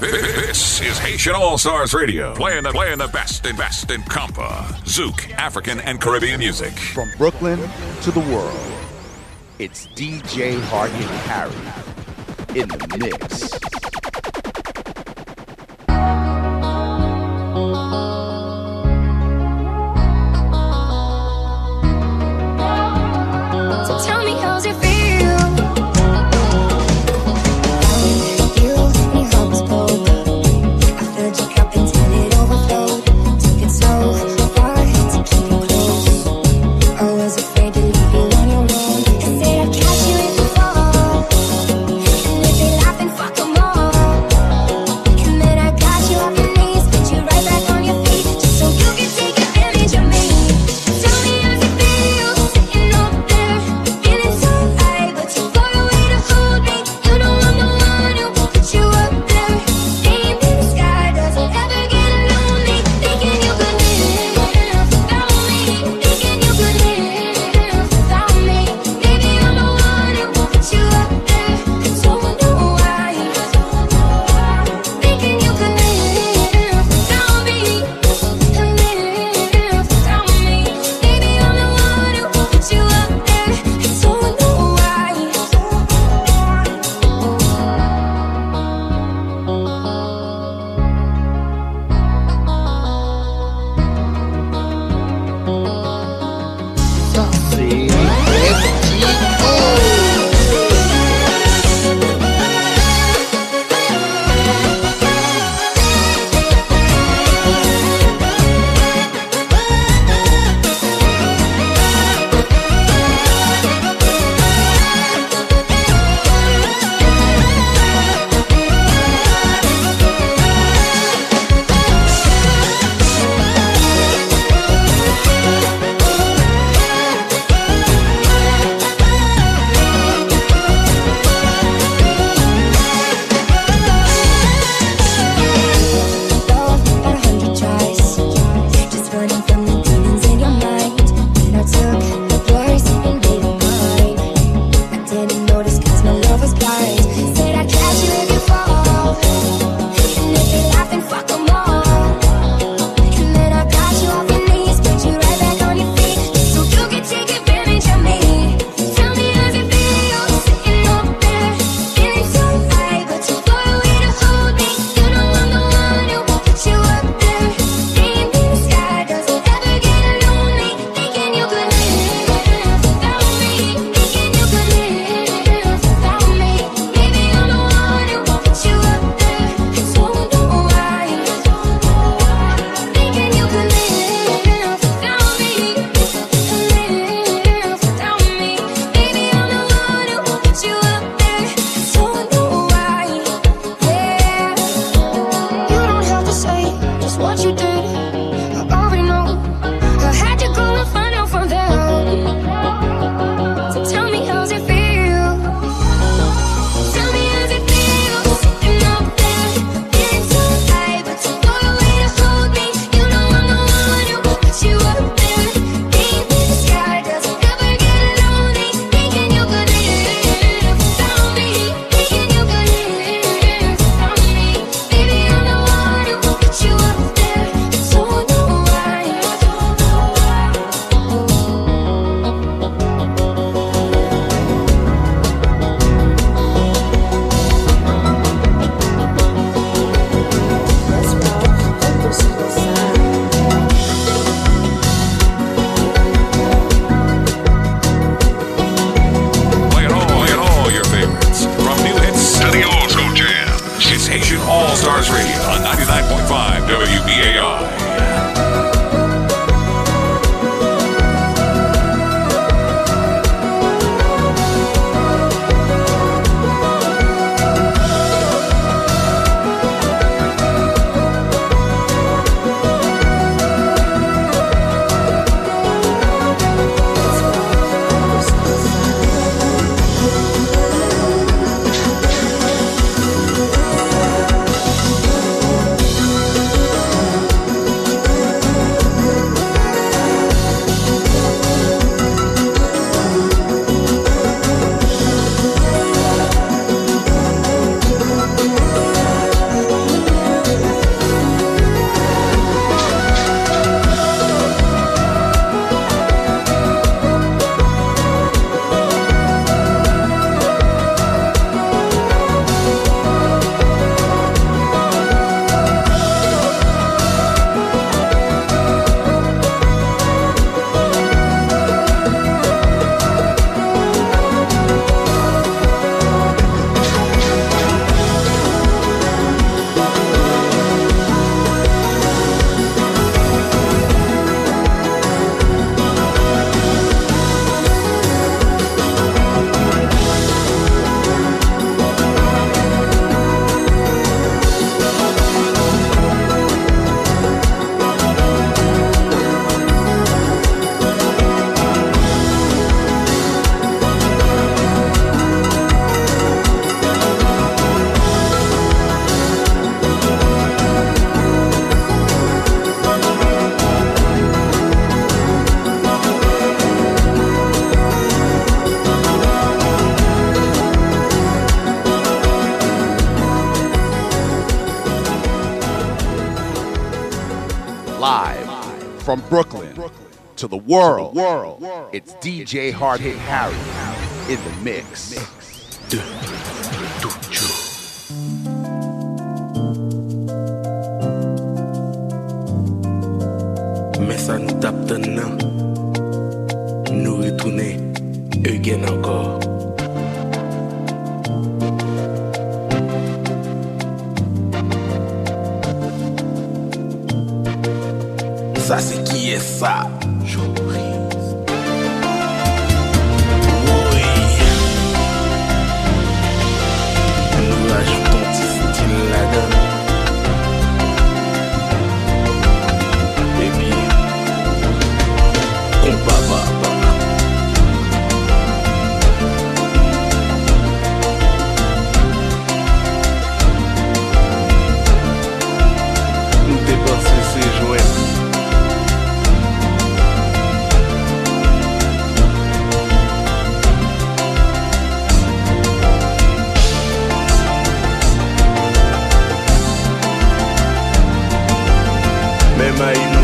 This is Haitian All Stars Radio, playing the playing the best and best in compa, zouk, African and Caribbean music. From Brooklyn to the world, it's DJ Hardy and Harry in the mix. From Brooklyn, to the world, it's DJ Hard Hit Harry in the mix. made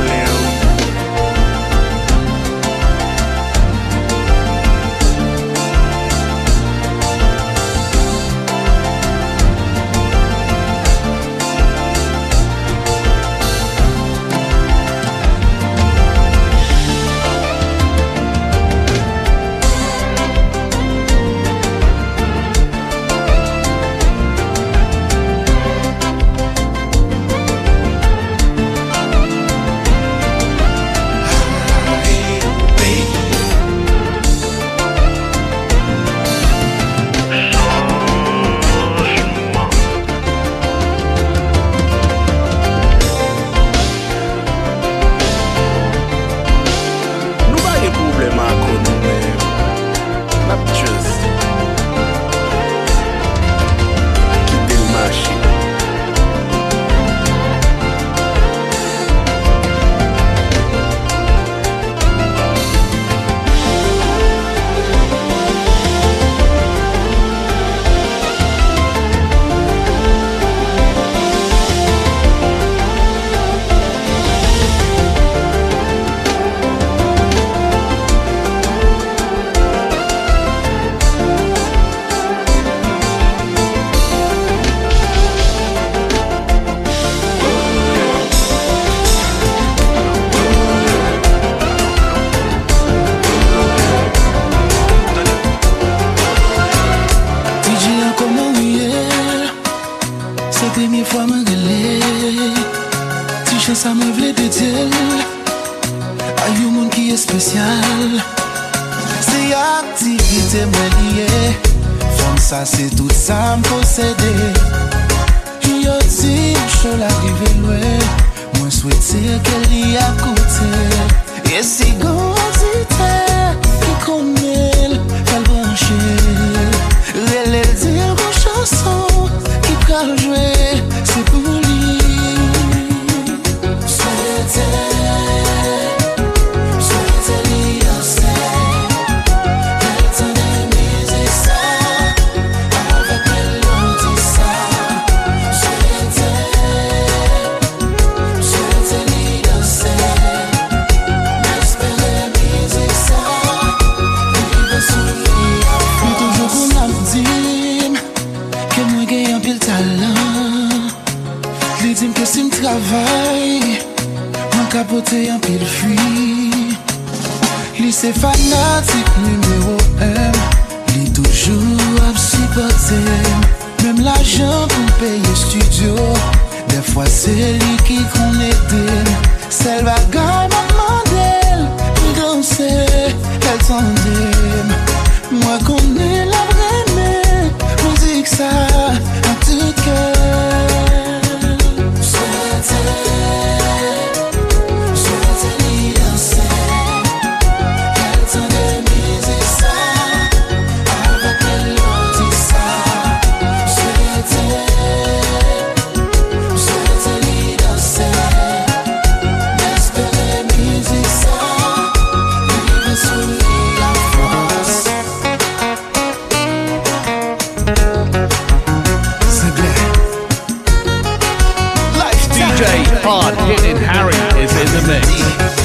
DJ Hard Hitting Harry is in the mix.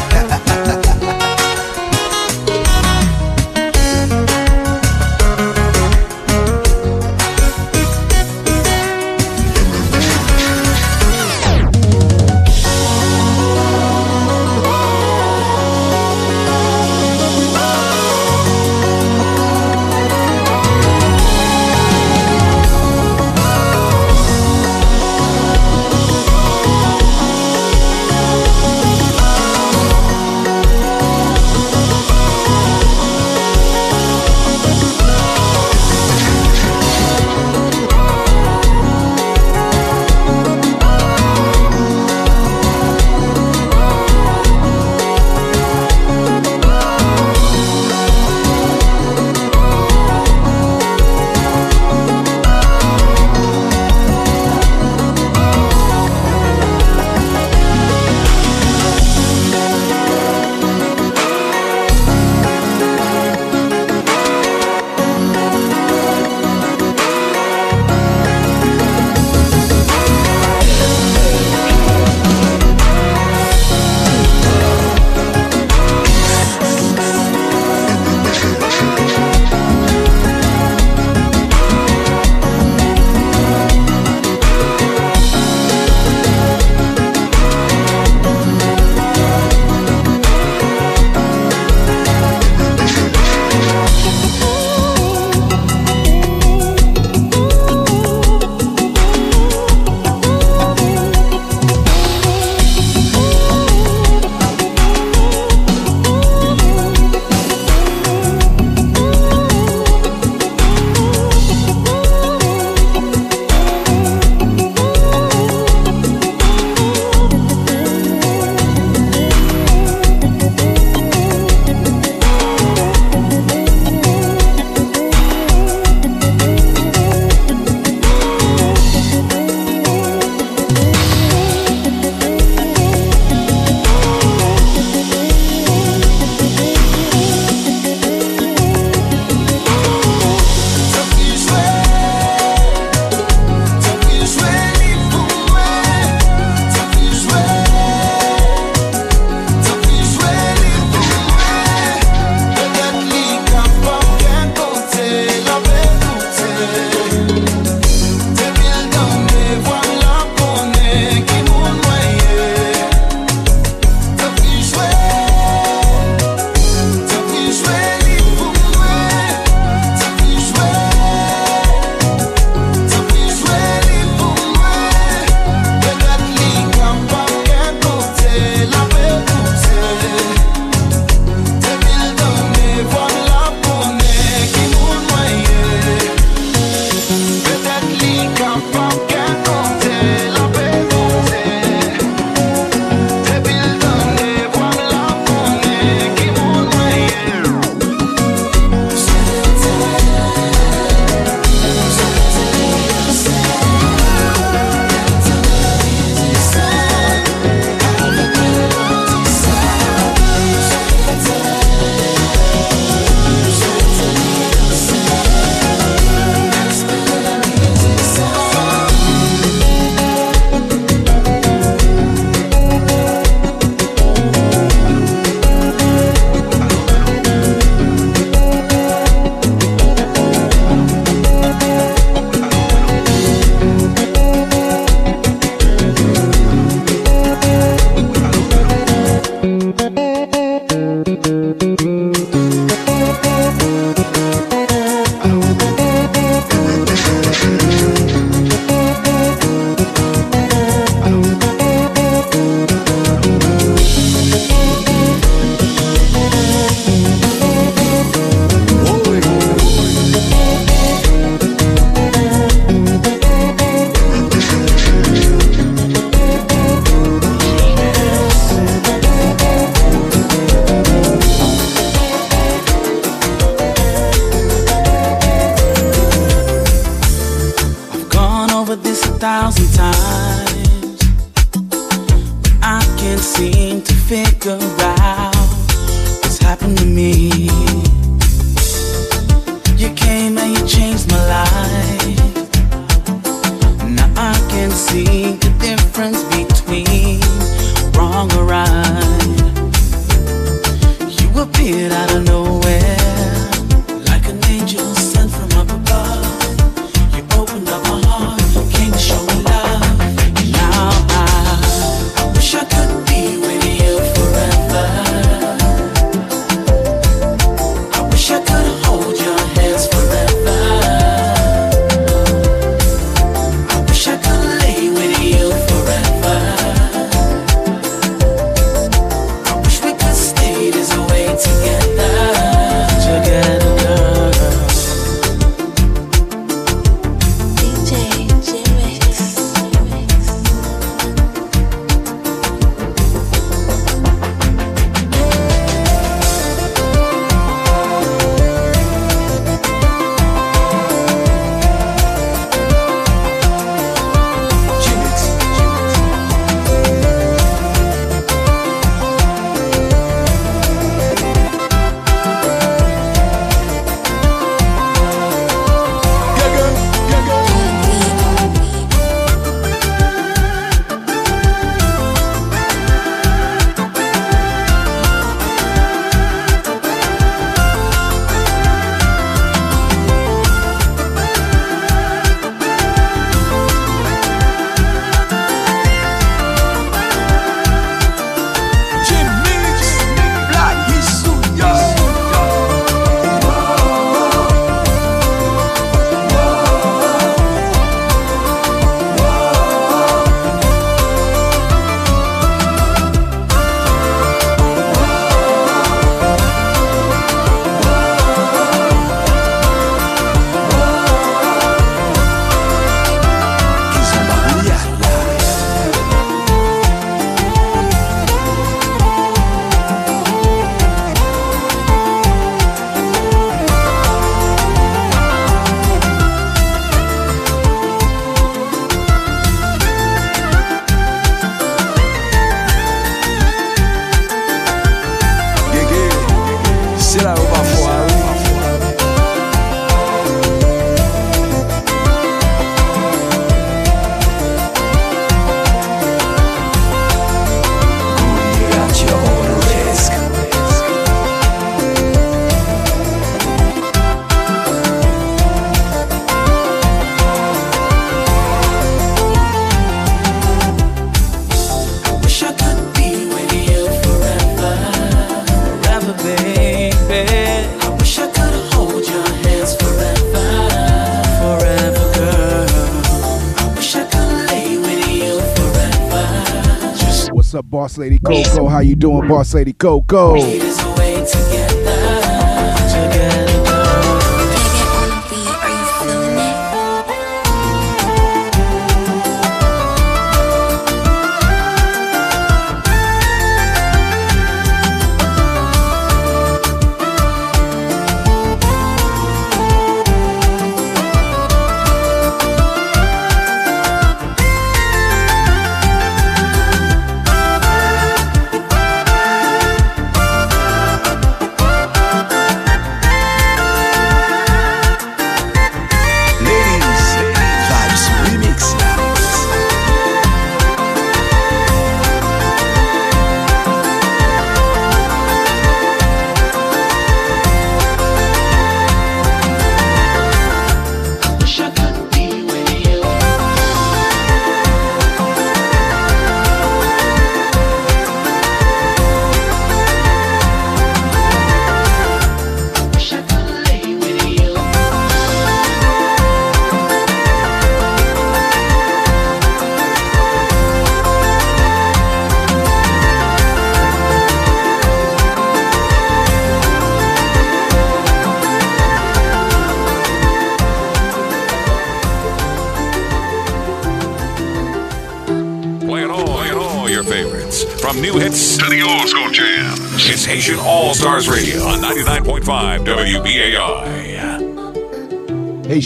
Boss Lady Coco? How you doing, Boss Lady Coco?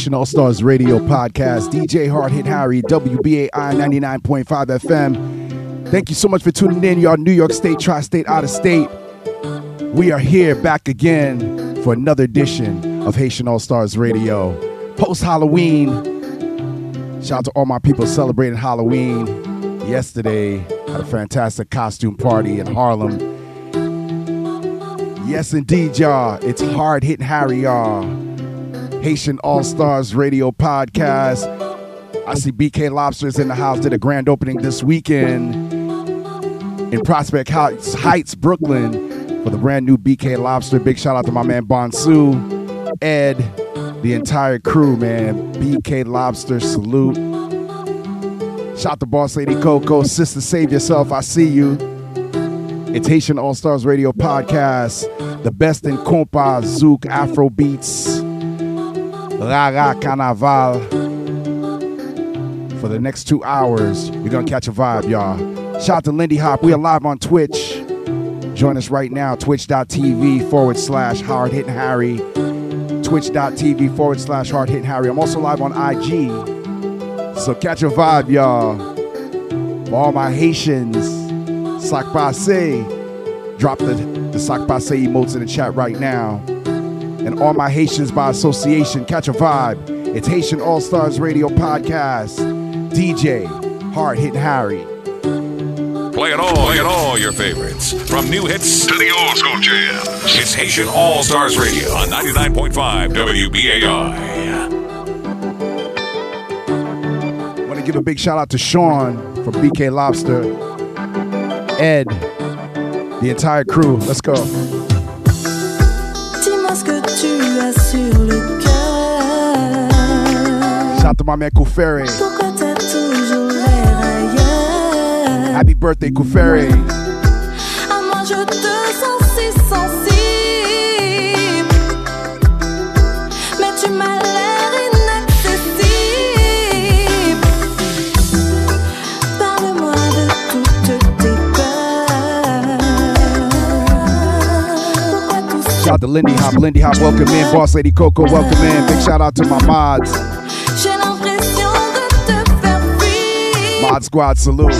Haitian All Stars Radio podcast. DJ Hard Hit Harry, WBAI 99.5 FM. Thank you so much for tuning in, y'all. New York State, Tri State, out of state. We are here back again for another edition of Haitian All Stars Radio. Post Halloween. Shout out to all my people celebrating Halloween yesterday. Had a fantastic costume party in Harlem. Yes, indeed, y'all. It's hard hitting Harry, y'all. Haitian All Stars Radio Podcast. I see BK Lobsters in the house. Did a grand opening this weekend in Prospect Heights, Brooklyn, for the brand new BK Lobster. Big shout out to my man Bonsu, Ed, the entire crew, man. BK Lobster, salute. Shout to Boss Lady Coco, Sister Save Yourself. I see you. It's Haitian All Stars Radio Podcast, the best in compa, zouk, afro beats, rara, carnaval. For the next two hours, you're gonna catch a vibe, y'all. Shout out to Lindy Hop. We are live on Twitch. Join us right now, twitch.tv forward slash hard hitting Harry. Twitch.tv forward slash hard hitting Harry. I'm also live on IG. So catch a vibe, y'all. For all my Haitians Sac Passe. Drop the, the Sac Passe emotes in the chat right now. And all my Haitians by association, catch a vibe. It's Haitian All Stars Radio Podcast. DJ, Hard Hitting Harry. Playing all, playing all your favorites. From new hits to the old school jam. It's Haitian All Stars Radio on 99.5 WBAI. Want to give a big shout out to Sean from BK Lobster. Ed, the entire crew. Let's go. My man Kuferi. Pourquoi t'as toujours l'air ailleurs? Happy birthday, Kuferi. Moi je te sens si sensible. Mais tu m'as Shout out to Lindy Hop. Lindy Hop, welcome in. Boss Lady Coco, welcome in. Big shout out to my mods. Squad, salute.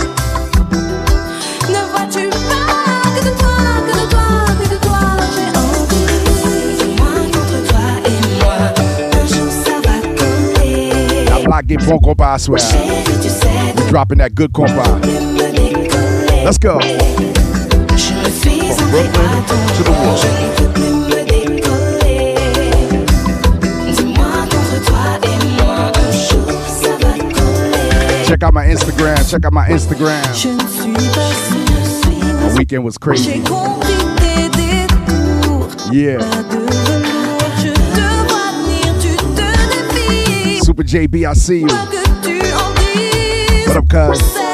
Block get bon compas swag. We're dropping that good compas. Let's go. From Brooklyn to the world. Check out my Instagram. Check out my Instagram. My weekend was crazy. Yeah. Super JB, I see you. What up, cuz?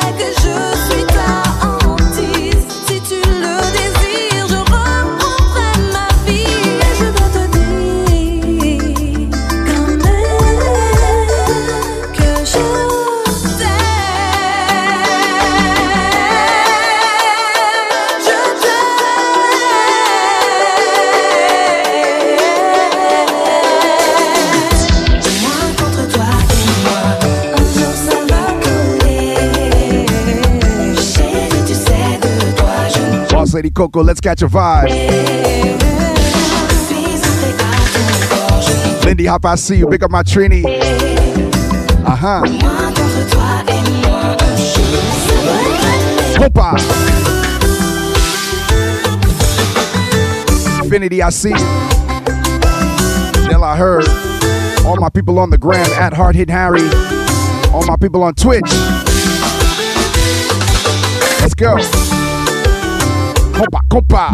Lady Coco, let's catch a vibe. Lindy Hop, I see you. Big up my Trini. Uh huh. Copa. Infinity, I see. Janelle, I heard. All my people on the gram at Hard Hit Harry. All my people on Twitch. Let's go. Copa,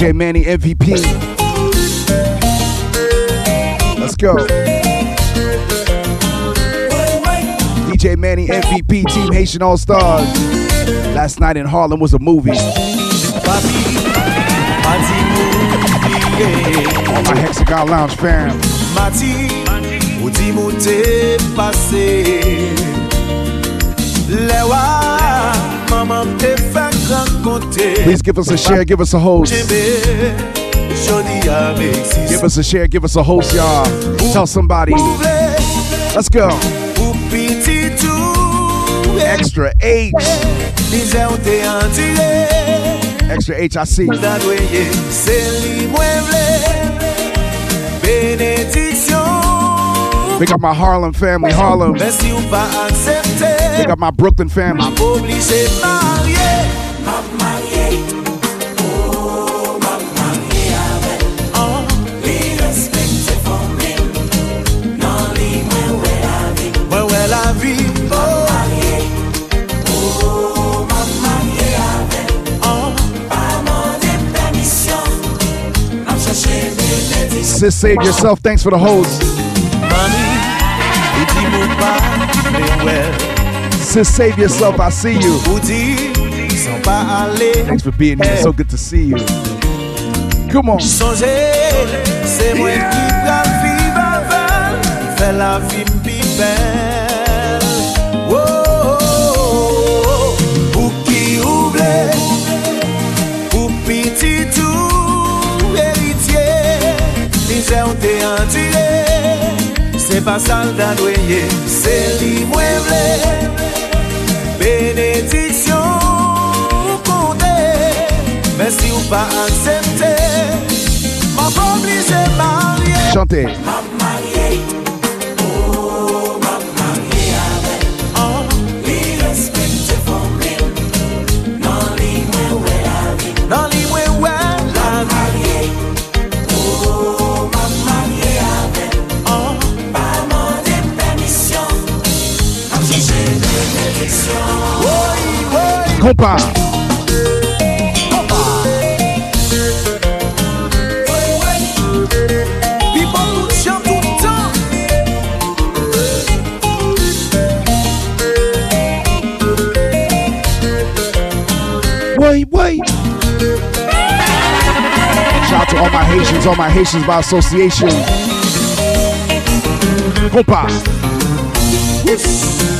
DJ Manny MVP. Let's go. DJ Manny MVP, Team Haitian All Stars. Last night in Harlem was a movie. All my Hexagon Lounge fam. Mati, ou di mou te pase Lewa, maman te fe renkonte Please give us a share, give us a host. Jebe, jodi ave Give us a share, give us a host, y'all. Tell somebody. Let's go. Ou piti tou Extra H. Dize ou te an tire Extra H, I see. Da dweye, se li mwen vle Benediksyon Big up my Harlem family, Harlem. Men si ou pa aksepte Big up my Brooklyn family. Sis, save yourself. Thanks for the host. Sis, save yourself. I see you. Thanks for being here. So good to see you. Come on. Oh. Ou ki mizè ou te an tire Se pa sal da dweye Se li mwen vle. Benediksyon ou konde Men si ou pa aksepte Mwen komplize marye Chante. Tan Wait, wait. Shout out to all my Haitians, all my Haitians by association. Compa. Oh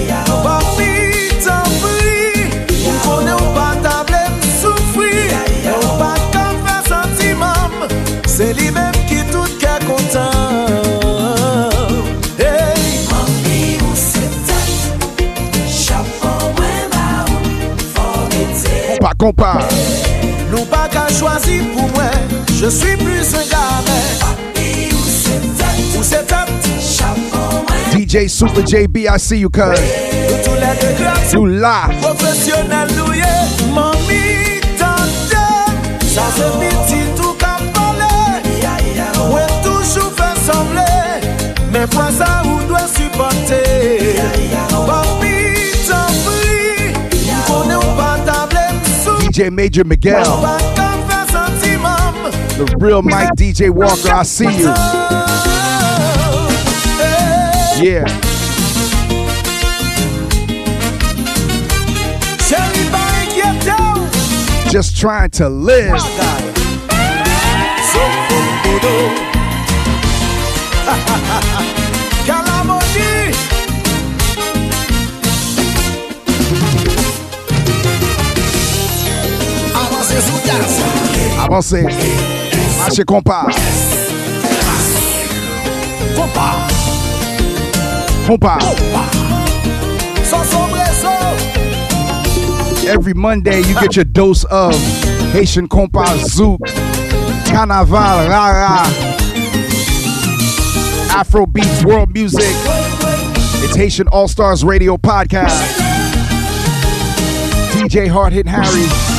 pa kompa Nou pa ka chwazi pou mwen Je suis plus un gamin. Papi ou se tete Ou se tete Chapon mwen DJ Super JB, I see you cuz. Nou tou lè de glas Nou la Profesyonel nou ye Mami tante Sa se biti tou ka pale Ou e toujou fè semble Men fwa sa ou DJ Major Miguel. The real Mike DJ Walker, I see you. Yeah. Just trying to live. Avancez. Marchez compas. Compas. Compas. Every Monday, you get your dose of Haitian compas, zouk, carnaval, rara, Afro beats, world music. It's Haitian All Stars Radio Podcast. DJ Hard Hit Harry.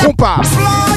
Compas.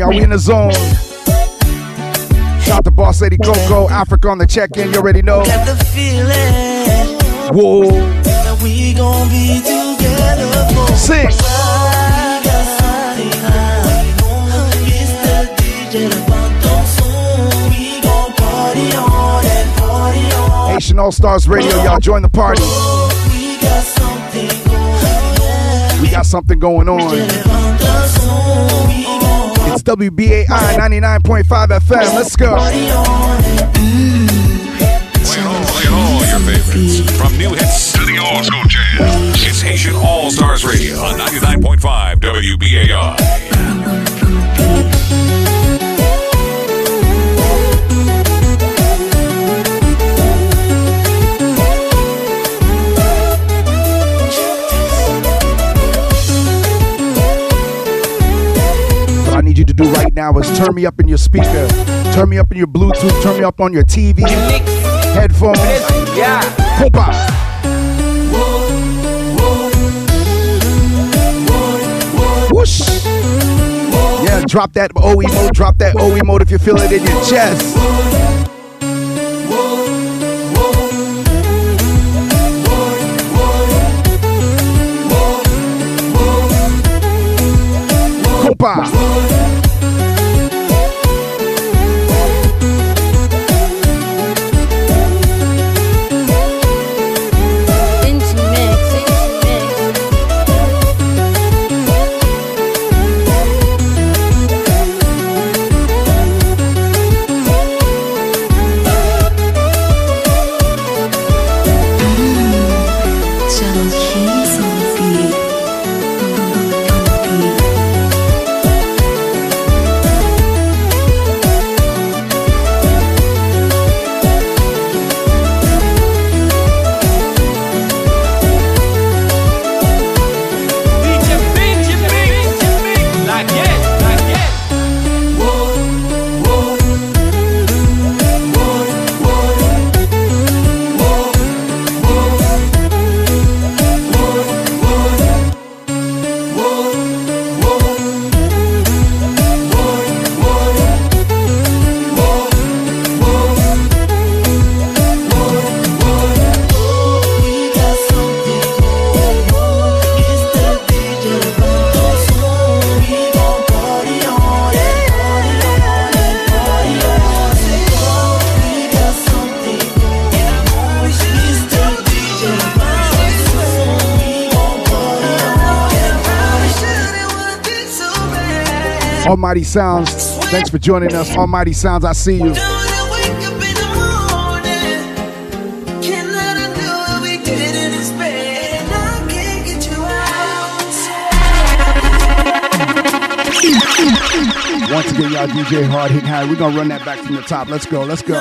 Y'all. We in the zone. Shout to Boss Lady Coco, Africa on the check-in. You already know. Got the feeling Whoa. that we gon' be together for Sing. We got something high. Mr. DJ, le bâton son. We gon' party on and party on. Haitian All Stars Radio, y'all join the party. We got something going. We got something going on. It's WBAI 99.5 FM. Let's go. Playing all, playing all your favorites. From new hits to the old school jams. It's Haitian All Stars Radio on 99.5 WBAI. Do right now is turn me up in your speaker, turn me up in your Bluetooth, turn me up on your TV, headphones. Yeah. Compa. Whoosh. Yeah, drop that OE mode, drop that OE mode if you feel it in your chest. Compa. Almighty Sounds, thanks for joining us. Almighty Sounds, I see you. Once again, y'all DJ Hard Hit Harry. We're gonna run that back from the top. Let's go, let's go.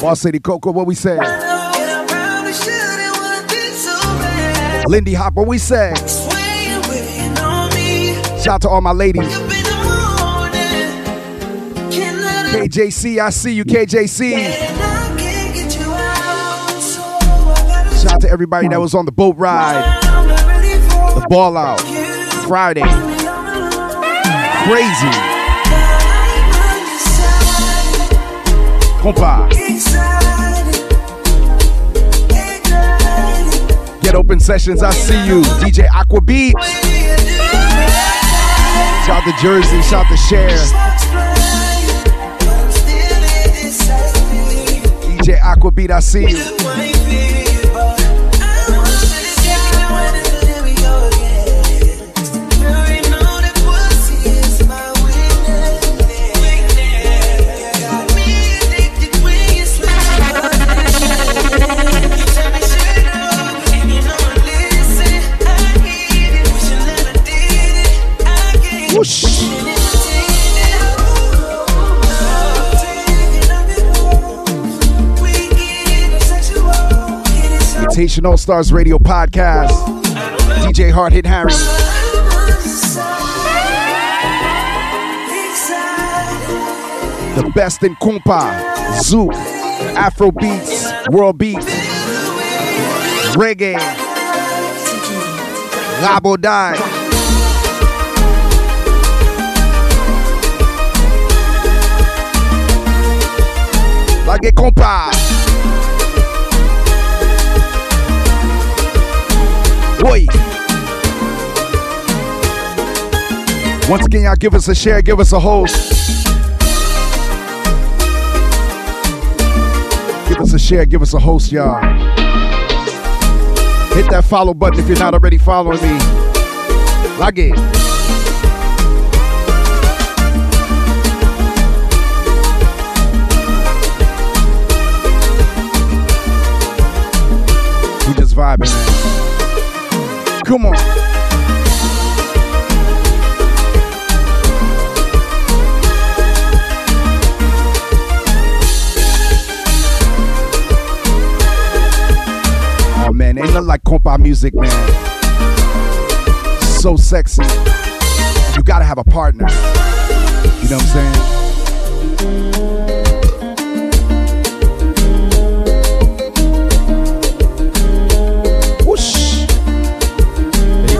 Boss Lady Coco, what we say? Lindy Hop, what we say? Shout out to all my ladies. KJC, I see you, KJC. Shout out to everybody that was on the boat ride, the ball out, Friday. Crazy. Compa. Open sessions, I see you. DJ Aqua Beats. Shout out to Jersey, shout out to Cher. DJ Aqua Beat, I see you. Haitian All Stars Radio Podcast. DJ Hard Hit Harry. The best in Compa, Zouk, Afro beats, world beats, reggae, Labo Die. Lage Compa. Oi. Once again, y'all give us a share, give us a host. Give us a share, give us a host, y'all. Hit that follow button if you're not already following me. Log it. Come on. Oh man, ain't nothing like compa music, man. So sexy. You gotta have a partner. You know what I'm saying?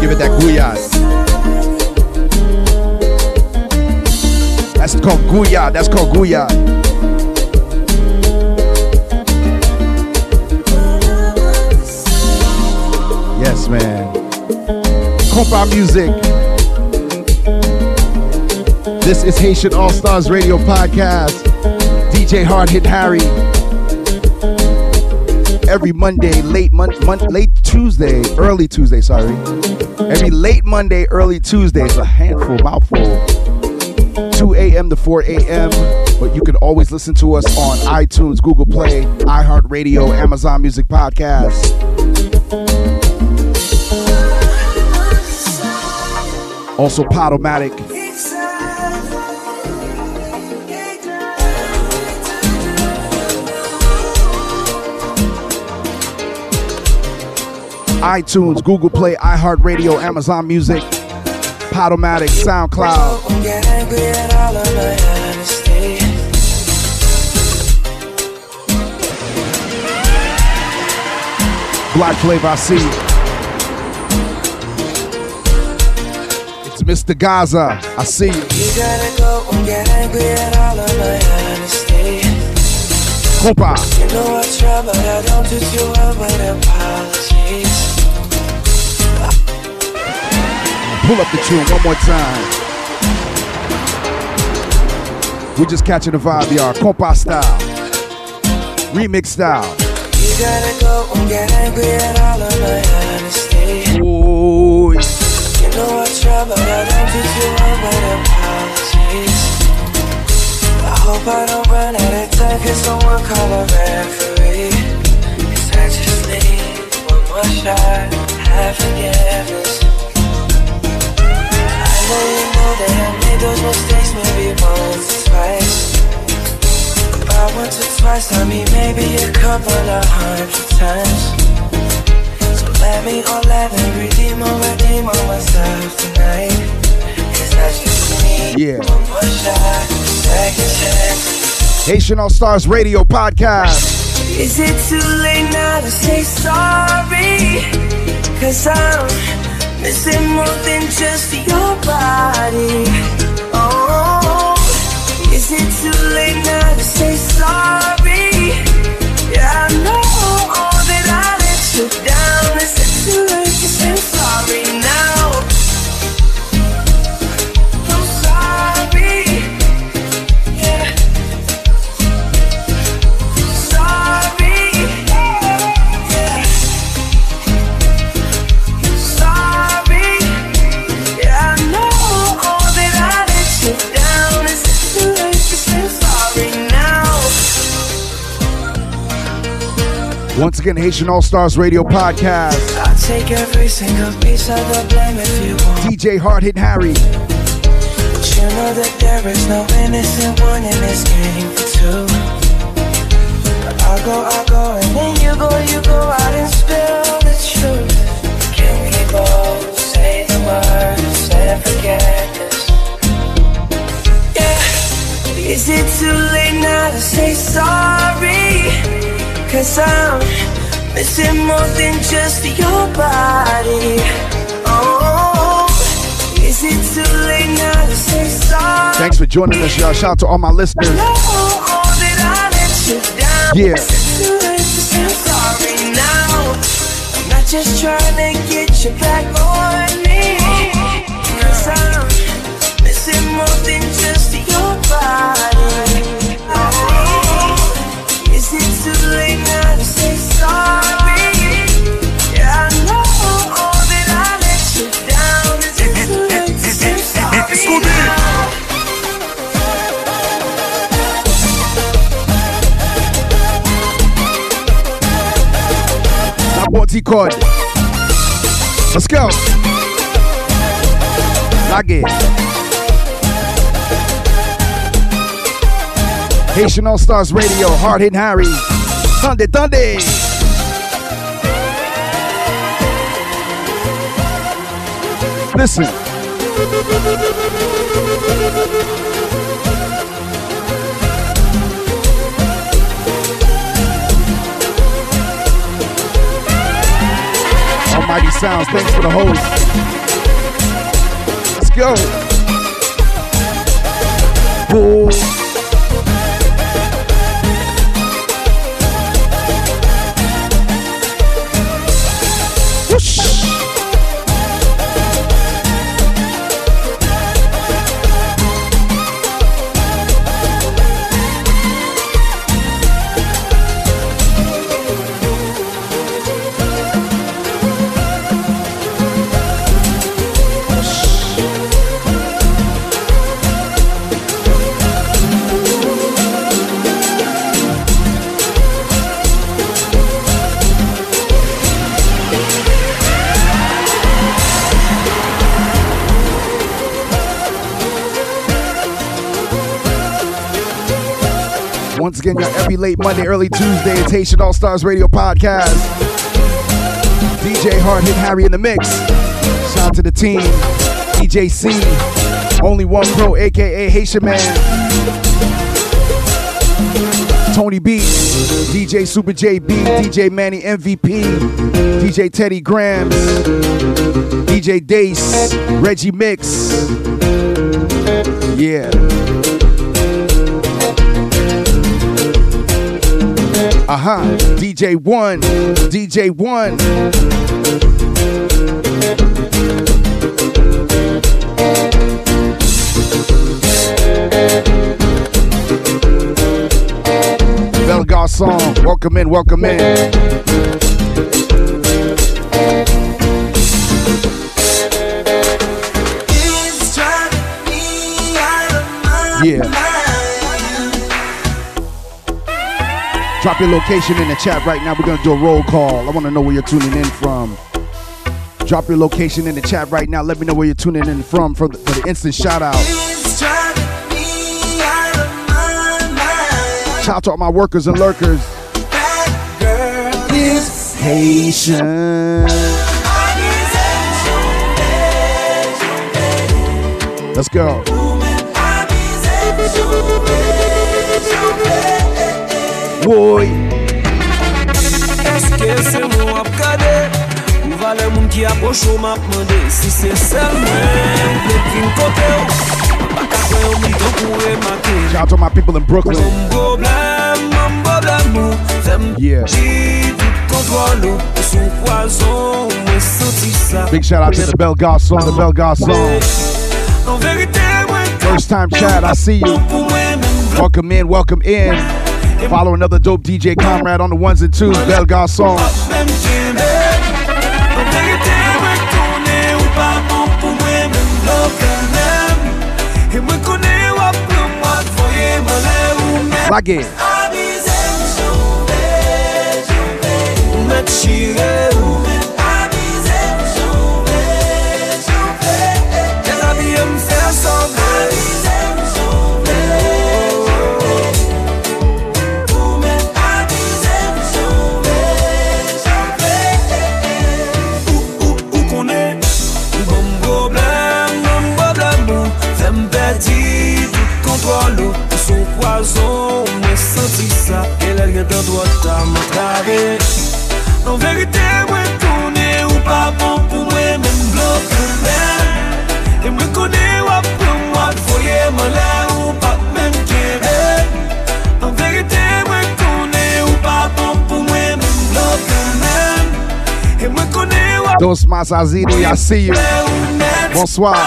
Give it that guyad. That's called guyad. That's called guyad. Yes, man. Compa music. This is Haitian All Stars Radio Podcast. DJ Hard Hit Harry. Every Monday, late month, month, late Tuesday, early Tuesday, sorry. Every late Monday, early Tuesday. It's a handful, mouthful. 2 a.m. to 4 a.m. But you can always listen to us on iTunes, Google Play, iHeartRadio, Amazon Music Podcast. Also Podomatic. iTunes, Google Play, iHeartRadio, Amazon Music, Podomatic, SoundCloud. Black Flavor, I see. It's Mr. Gaza, I see you. You gotta go and get angry at all of my honesty. Compa, You know I try, but I don't do too well with apologies. pull up the tune one more time. We're just catching the vibe, y'all. Compa style. Remix style. You gotta go and get angry at all of my honesty. Ooh. You know I try, but I don't do too well with apologies. I hope I don't run out of time, cause someone call a referee. Cause I just need one more shot, have forgiveness. I know you know that I made those mistakes maybe once or twice. By once or twice, I mean maybe a couple of hundred times. So let me, oh let me redeem or redeem on myself tonight. Cause I just need Yeah. one more shot. Haitian All Stars Radio Podcast. Is it too late now to say sorry? Cause I'm missing more than just your body. Oh, is it too late now to say sorry? Yeah, I know that I let you down. Once again, Haitian All Stars Radio Podcast. I'll take every single piece of the blame if you want. DJ Hard Hit Harry. But you know that there is no innocent one in this game for two. But I'll go, I'll go, and then you go, you go out and spill the truth. Can we both say the words and forget this? Yeah. Is it too late now to say sorry? Cause I'm missing more than just your body. Oh, is it too late now to say sorry? Thanks for joining us, y'all. Shout out to all my listeners. Know that I let you down. Yeah. Is too late to say sorry now? Not just trying to get you back on me. Cause I'm missing more than just your body. Oh, is it too late it T Cord. Let's go. Log in. Haitian All Stars Radio, Hard Hit Harry. Sunday, Sunday. Listen. Almighty oh, Sounds, thanks for the host. Let's go. Boom. Again, y'all, every late Monday, early Tuesday, it's Haitian All Stars Radio Podcast. DJ Hard Hit Harry in the mix. Shout out to the team. DJ C, Only One Pro, aka Haitian Man. Tony B, DJ Super JB, DJ Manny MVP, DJ Teddy Grams, DJ Dace, Reggie Mix. Yeah. Aha, uh-huh. DJ One, DJ One. Bel Garçon, welcome in, welcome in. It's driving me out of my Yeah. Drop your location in the chat right now. We're gonna do a roll call. I want to know where you're tuning in from. Drop your location in the chat right now. Let me know where you're tuning in from for the, for the instant shout out. Shout out to all my workers and lurkers. Let's go. Boy. Eske se mou ap gade Ou vale moun ki aposho map mande Si se sel mwen Ou ple vin kote ou Bakakwe ou mi to kou remake Shout out to my people in Brooklyn. Mon problem, mon problem nou Fem Yeah. ji tout kontrol ou Ou sou poison Mwen senti sa Big shout out to the Bell Garçon, the Bell Garçon. En verite mwen First time chat, I see you. men Welcome in, welcome in. Follow another dope DJ comrade on the ones and twos, Bell Garçon. Mwen gen tan to ta mwen traves Nan verite mwen toune ou pa bon pou mwen men blok lè E mwen kone wap pou mwen foye mwen lè ou pa men kere. Nan verite mwen kone ou pa bon pou mwen men blok lè E mwen kone wap Dos Mazazi nou ya si yo Bonsoir.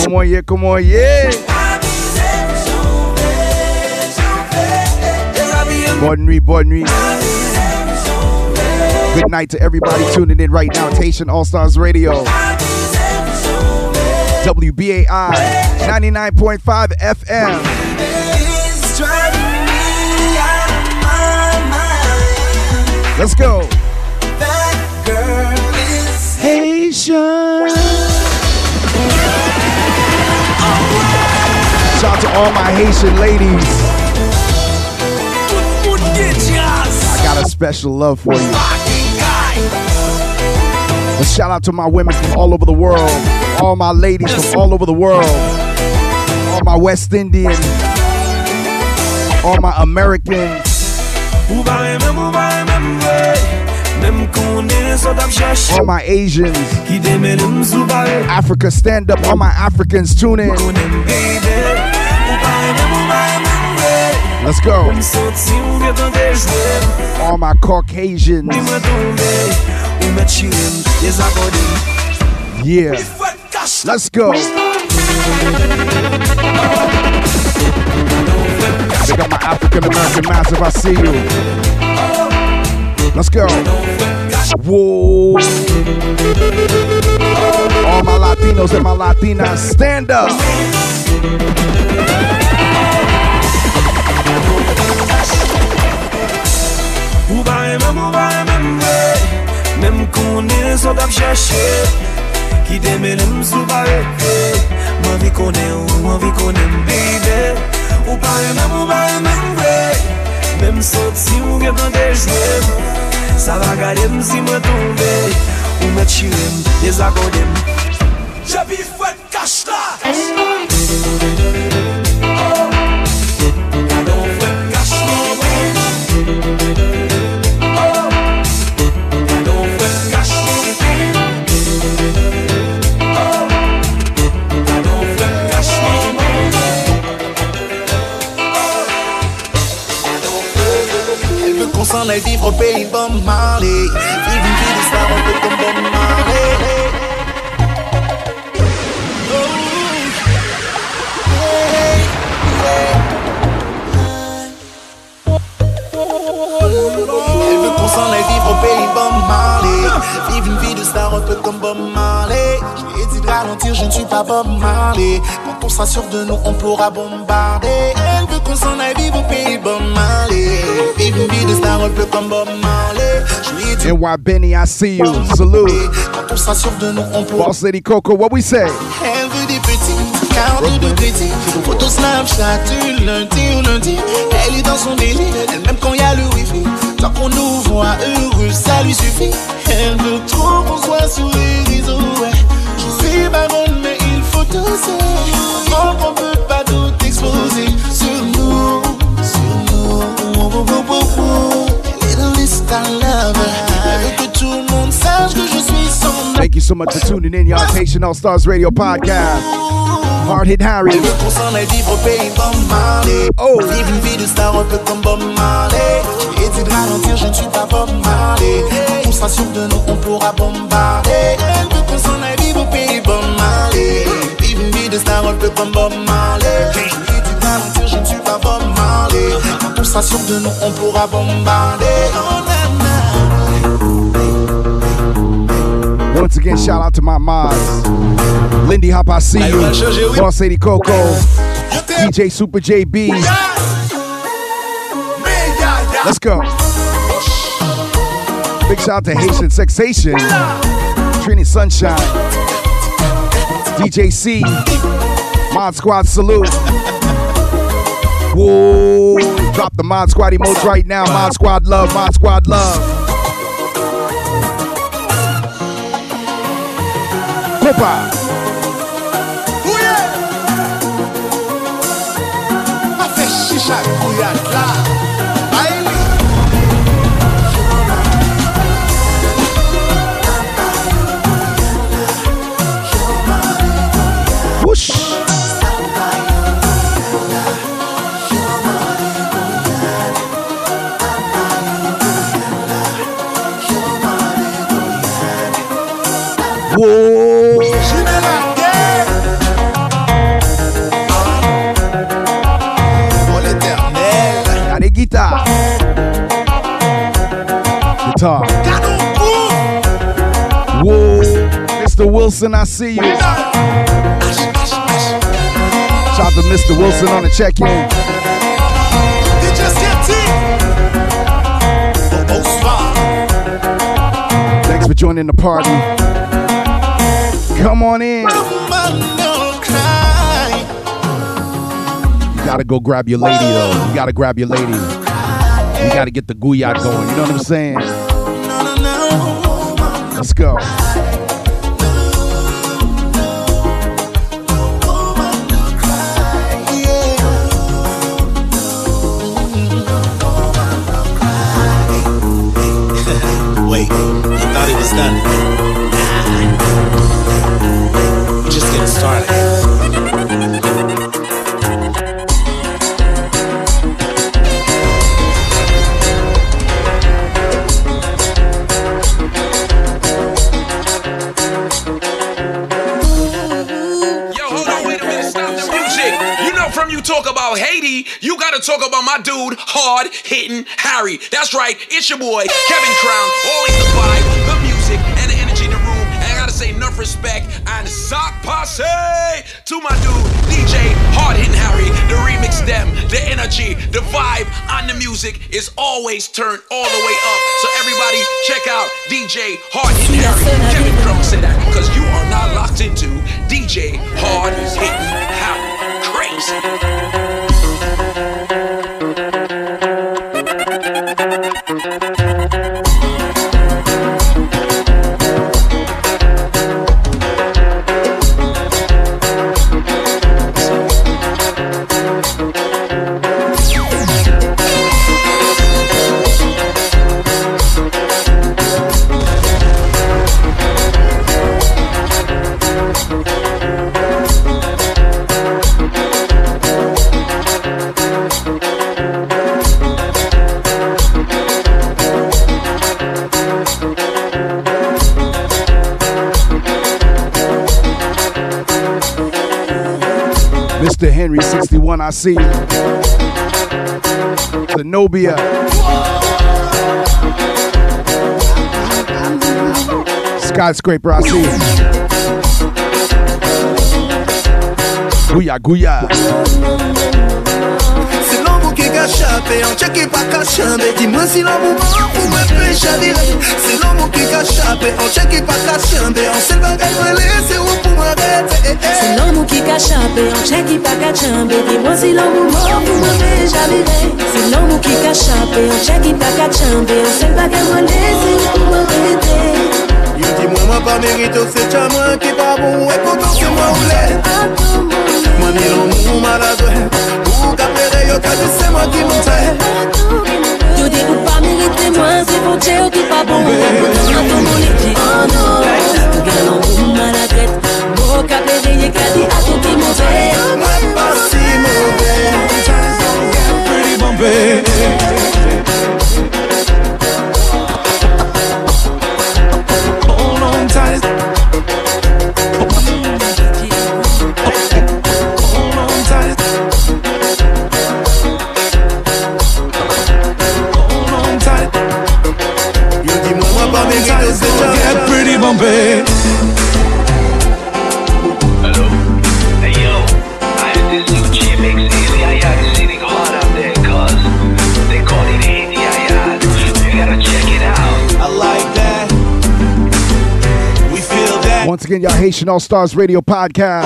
Komoye komoye Bonne nuit. Good night to everybody tuning in right now. Haitian All Stars Radio. WBAI 99.5 FM. Let's go. That girl is Haitian. Shout out to all my Haitian ladies. Got a special love for you. A shout out to my women from all over the world. All my ladies from all over the world. All my West Indian. All my Americans. All my Asians. Africa, stand up. All my Africans, tune in. Let's go. M soti ou vye tan de jwe All my Caucasians. Di mwen tombe Ou met chirem Yes Yeah. Let's go. Big up my African American massive. I see you. Let's go. Whoa. All my Latinos and my Latinas, stand up. e mèm ou ba e mèm vè Mèm konè sot ap chache Ki deme lèm sou ba e kè Mwen vi konè ou, mwen vi konè mbide Ou ba e mèm ou ba e mèm vè Mèm sot si ou vè kante jwèm Sa va gade m si mwen tombe Ou mè chirem, de zakode m Jabi fwet kache la Comme Elle veut qu'on s'en aille vivre au pays Bob Marley. Vivre une vie de star un peu comme Bob Marley. J'ai dit de ralentir, je ne suis pas Bob Marley. Quand on s'assure de nous, on pourra bombarder. Qu'on s'en aille vivre au pays Bob Marley. Vive une vie de star un peu comme Bob Marley. Je lui ai dit NY Benny, I see you. Salute. quand on sûr de nous, on pourra Boss Lady Coco, what we say? Elle veut des petits, cartes de crédit. Photo Snapchat du lundi au lundi. Elle est dans son délire, elle même quand y a le wifi. Tant qu'on nous voit heureux, ça lui suffit. Elle veut trop qu'on soit sur les réseaux. Ouais. Je suis baronne, mais il faut doser. Avant qu'on peut pas tout exposer Thank you so much for tuning in, y'all. Haitian All Stars Radio Podcast. Hard Hit Harry. Oh. Quand on sera sûr de nous, on pourra bombarder. Once again, shout out to my mods. Lindy Hop, I see you. Boss Lady Coco. DJ Super JB. Let's go. Big shout out to Haitian Sexation. Trini Sunshine. DJ C. Mod Squad salute. Whoa. Drop the Mod Squad emotes right now. Mod Squad love. Mod Squad love. Copa. A Whoa. Pour l'éternel. Got a guitar. Guitar. Whoa. Mr. Wilson, I see you. Shout out to Mr. Wilson on the check-in. Thanks for joining the party. Come on in. You gotta go grab your lady though. You gotta grab your lady. You gotta get the guyat going. You know what I'm saying? Gotta talk about my dude, hard hitting Harry. That's right, it's your boy, Kevin Crown. Always the vibe, the music, and the energy in the room. And I gotta say, enough respect and sock passe to my dude, DJ, hard hitting Harry. The remix, them, the energy, the vibe on the music is always turned all the way up. So everybody, check out DJ, hard hitting Harry. Kevin Crown said that because you are not locked into DJ Hard Hitting Harry. Crazy. Mr. Henry 61, I see. Zenobia. Skyscraper, I see pas ka chamber Dis-moi si l'amour m'a pour me fait chavirer C'est l'amour qui ka chapé, on check qui pas ka chamber On sait pas qu'elle me laisse ou pour m'arrêter C'est l'amour qui cache un peu, on check qui pas qu'à chamber. Dis-moi si l'amour mort pour me faire chavirer. C'est l'amour qui cache un peu, on check qui pas qu'à chamber. On sait pas qu'elle me laisse ou pour m'arrêter. Yo dis-moi moi pas mérite, c'est déjà moi qui pas bon Et pourtant c'est moi ou l'est. Moi ni l'amour maladroit Ou qu'à pleurer, yo qu'à dire c'est moi qui m'en fais. Yo dis ou realite mwen se pou tche ou ki pa pou mwen Pou tou mwen tou moun iti anon Pou galon pou mwen la gret Mou ka peveye ka di atou ki mou ve Mwen pa si mou ve Pretty Bombay Get pretty Bombay. I like that We feel that Once again, y'all Haitian All Stars Radio Podcast.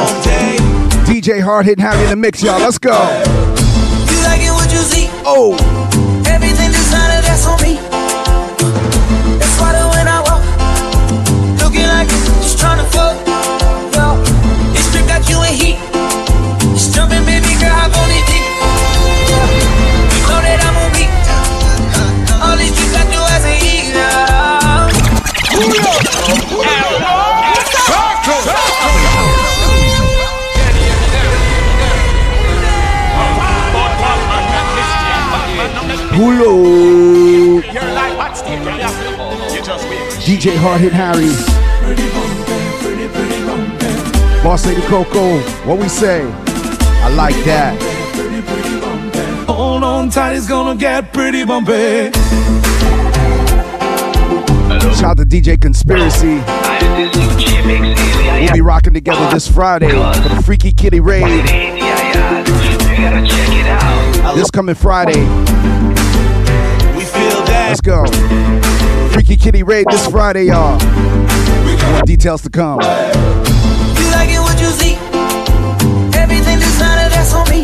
DJ Hard Hitting Harry in the mix, y'all. Let's go. You like it what you see? Oh, Everything designer that's on me. Trip got you in heat. Just jumping, baby girl, hop on it deep. You know that I'm on beat. All these tricks I do as a Hulo. DJ Hard Hit Harry. Boss Lady Coco. What we say? I like that. Hold on tight, it's gonna get pretty bumpy. Shout out to DJ Conspiracy. We'll be rocking together this Friday for the Freaky Kitty Raid. This coming Friday. We feel that Let's go. Freaky Kitty Raid this Friday, y'all. More details to come.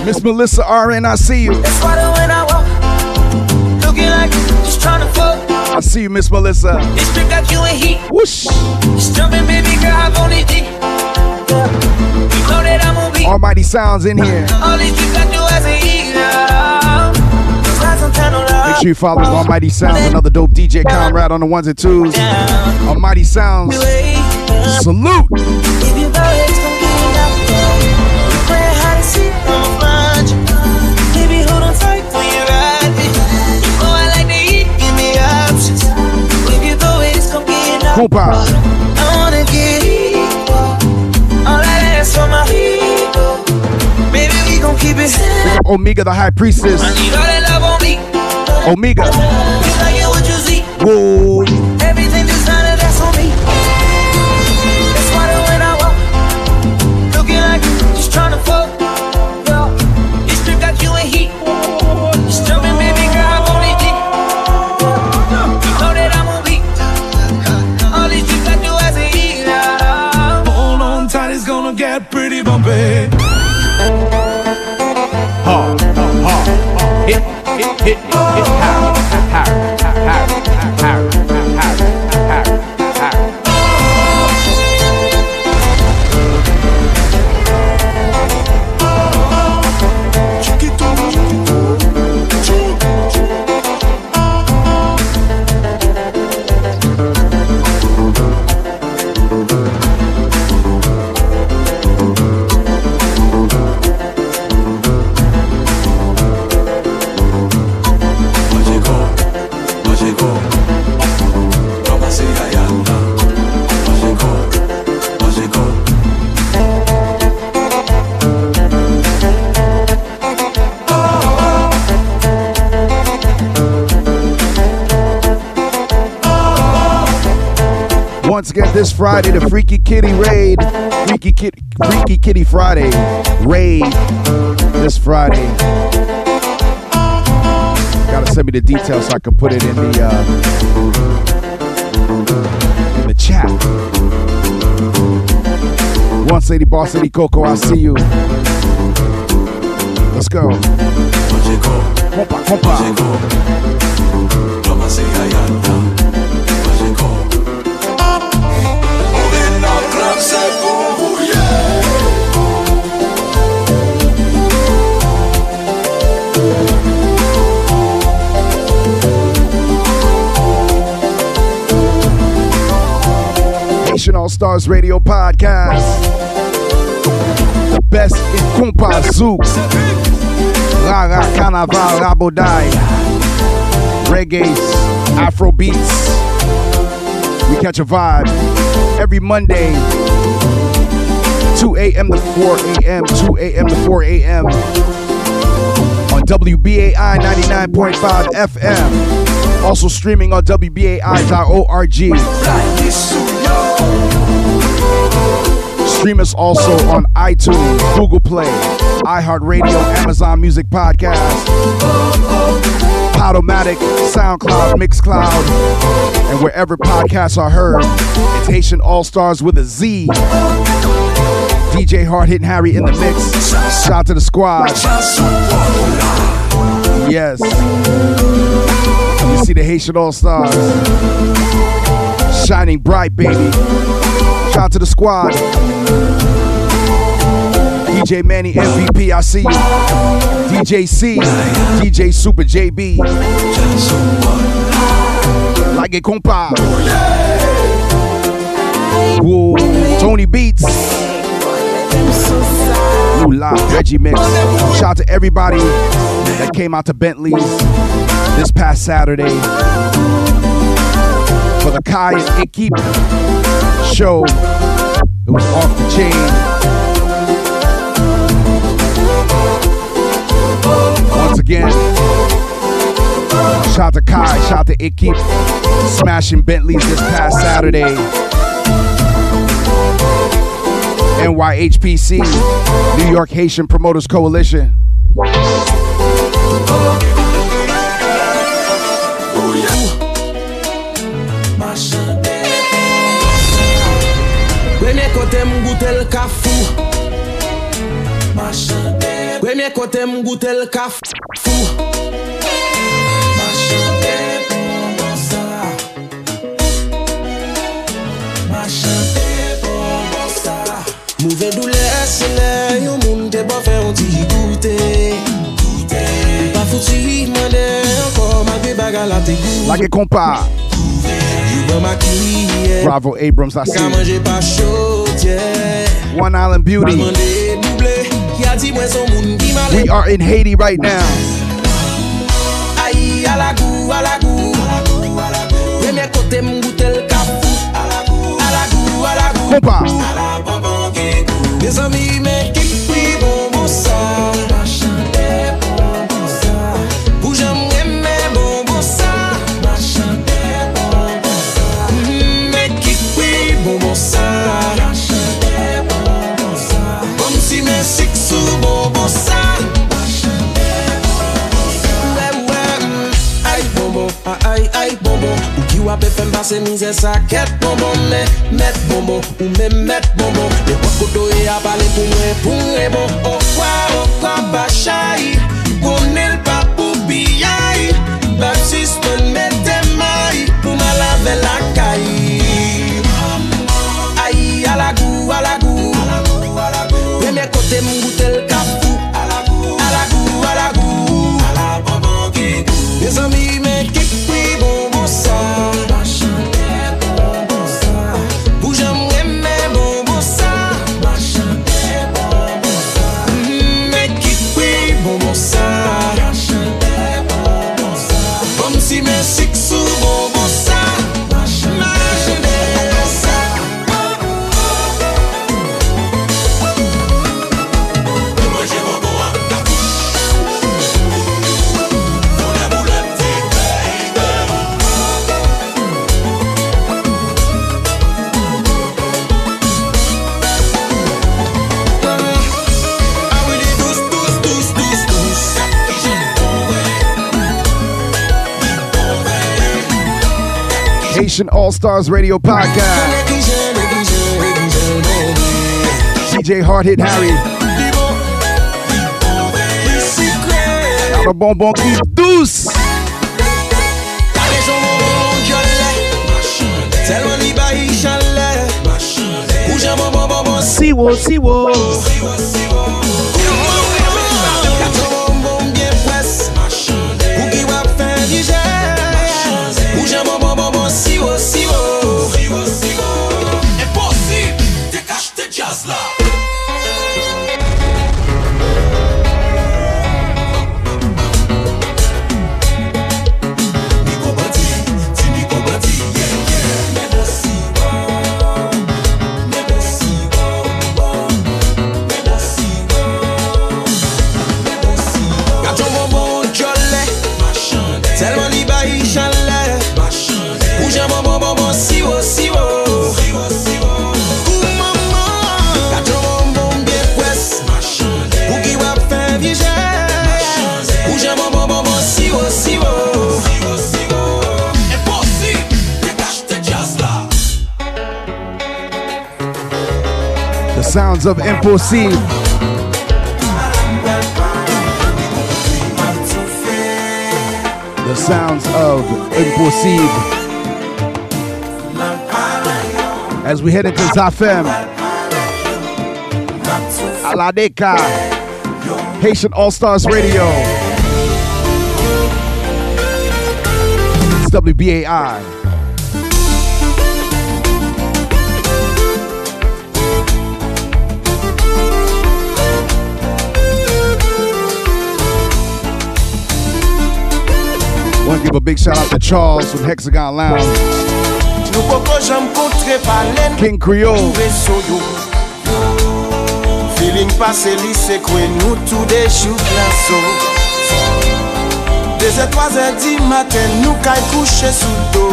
Miss Melissa RN, I see you. I walk, looking like just trying to fuck. I see you, Miss Melissa. This got you in heat. Whoosh. Just jumping, baby girl, hop on it deep. You know that I'm on beat. Almighty Sounds in here. All these tricks I do as a eater. Slide some time on Make sure you follow Almighty Sounds, another dope DJ comrade on the ones and twos. Almighty Sounds. Salute. Gonna get enough. Compa. I wanna get equal. All that ass for my ego. Baby, we gon' keep it simple. Omega, the High Priestess. I need all that love on me. Omega. You like it what you see. Whoa. Hit, hit, hit, Harry, Once again, this Friday, the Freaky Kitty Raid. Freaky Kitty, Freaky Kitty Friday Raid. This Friday. Gotta send me the details so I can put it in the uh, in the chat. Once Lady Boss Lady Coco, I see you. Let's go. Compa, compa. All Stars Radio Podcast. The best in Compa Zouk. Rara Carnaval Raboday. Reggae, Afro beats. We catch a vibe every Monday, 2 a.m. to 4 a.m., 2 a.m. to 4 a.m. on WBAI 99.5 FM. Also streaming on WBAI.org. Stream us also on iTunes, Google Play, iHeartRadio, Amazon Music Podcast, Podomatic, SoundCloud, Mixcloud, and wherever podcasts are heard. It's Haitian All Stars with a Z. DJ Hard Hitting Harry in the mix. Shout out to the squad. Yes. You see the Haitian All Stars. Shining bright, baby. Shout out to the squad. DJ Manny MVP, I see you. DJ C, DJ Super JB. Like a compa. Whoa, Tony Beats. New Reggie Mix. Shout out to everybody that came out to Bentley's this past Saturday for the Kai and Ikip show. It was off the chain. Once again, shout out to Kai, shout out to Ikip, smashing Bentleys this past Saturday. NYHPC, New York Haitian Promoters Coalition. Kote goute l se lè yon moun te bo fè yon ti goutè Pa fouti mwen de ankon magwe baga la te goutè Lage kompa. Bravo Abrams, I see. One Island Beauty. We are in Haiti right now. Compa. Mes pe fèm pase mizè sa ket bonbon Mè mèt bonbon ou mè mèt bonbon. Lè wak koto e a pale pou mwen pou mwen bon. Okwa okwa bachayi Haitian All Stars Radio Podcast. DJ Hard Hit Harry. Le bonbon qui douce. Tellement li bayi chalet sounds of Impossible. The sounds of Impossible. As we head into Zafem, Aladeka, Haitian All Stars Radio. It's WBAI. Want to give a big shout out to Charles from Hexagon Lounge. King Creole. Feeling passe lise kwe nou tou de chouk la so Deze toaze di maten nou kay kouche sou do.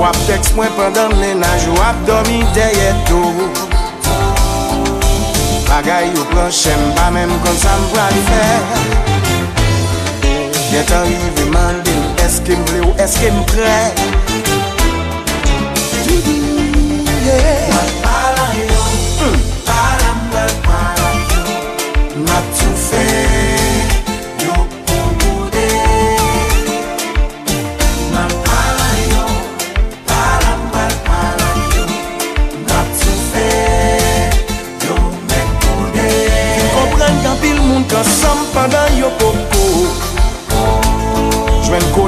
Wap teks mwen pandan menaj wap domi deye do. Bagay yo planche mba menm kon sa mbra li fer Net arrive mande m, eske m vle ou eske m pre Doudou, yeah.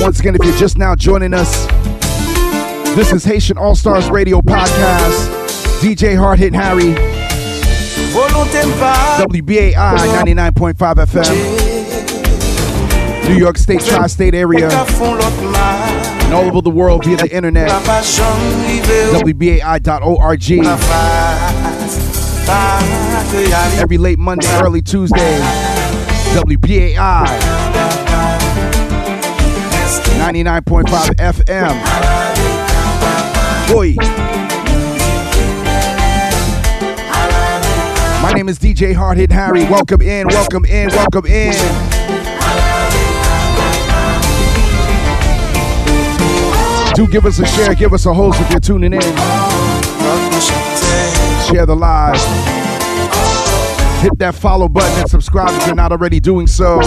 Once again, if you're just now joining us, this is Haitian All Stars Radio Podcast. DJ Hard Hit Harry, WBAI 99.5 FM, New York State, Tri State area, and all over the world via the internet. WBAI.org. Every late Monday, early Tuesday. WBAI 99.5 FM. Boy. My name is DJ Hard Hit Harry. Welcome in, welcome in, welcome in. Do give us a share, give us a host if you're tuning in. Share the live. Hit that follow button and subscribe if you're not already doing so.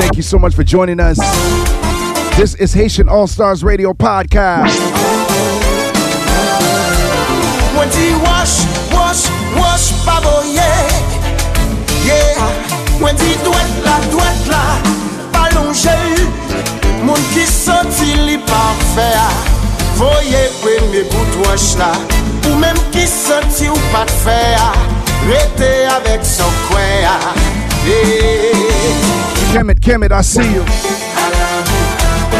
Thank you so much for joining us. This is Haitian All Stars Radio Podcast. Mwen di wash, wash, wash pa boye Yeah. Mwen di dwet la, dwet la Pa longe Moun ki soti li parfe a. Voye premye bout wash la. Ou menm ki soti ou pat fe a. Rete avek son kwen a. Yeah Kemet, Kemet, I see you.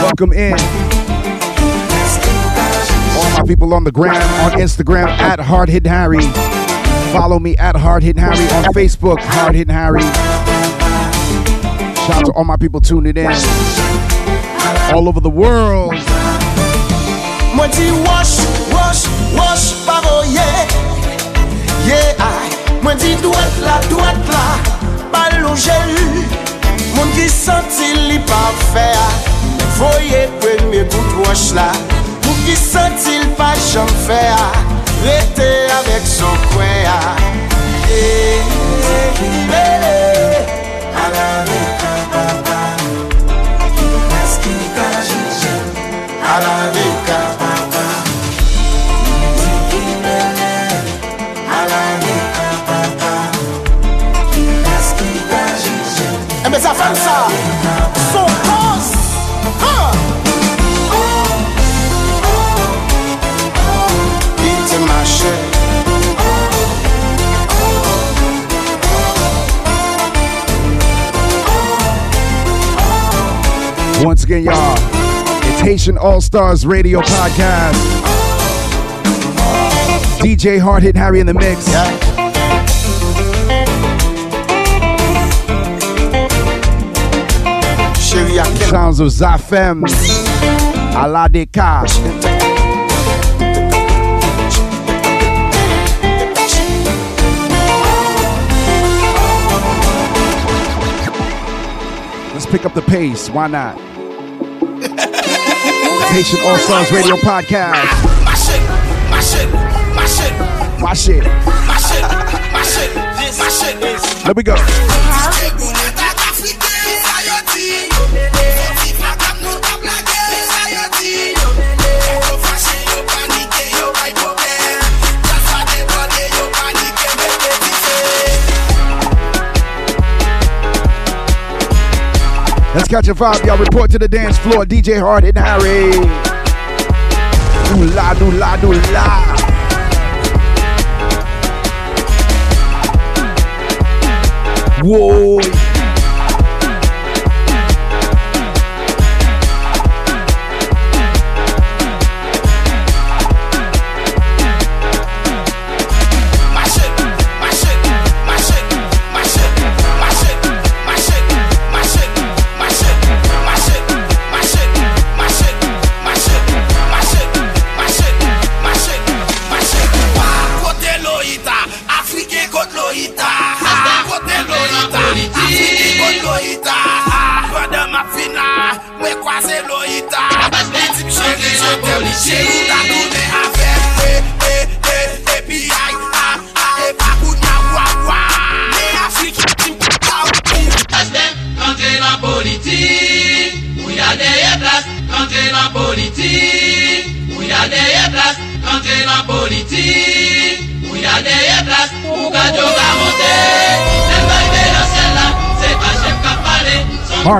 Welcome in. All my people on the gram, on Instagram at Hard Hitting Harry. Follow me at Hard Hitting Harry on Facebook, Hard Hitting Harry. Shout out to all my people tuning in all over the world. Wash, wash, wash doit la, la Moun ki senti li pa fe Voye premye kout wash la. Moun ki senti li pa jam fe Rete avek son kwen Yeah, yeah, yeah Alave kapapa Eski ka jije Alave kapapa Eh ça fait ça Son pose Ah. Vite ma chère Once again, y'all, it's Haitian All Stars Radio Podcast. DJ Hard Hit Harry in the mix. Chérie Sounds of Zafem. A la Deka. Let's pick up the pace. Why not? Haitian All Stars Radio Podcast. Ma shit, ma shit, ma shit, My shit. ma shit, ma shit, ma shit Let me go. Catch a vibe, y'all. Report to the dance floor. DJ Hard and Harry. Do la, do la, do la. Whoa.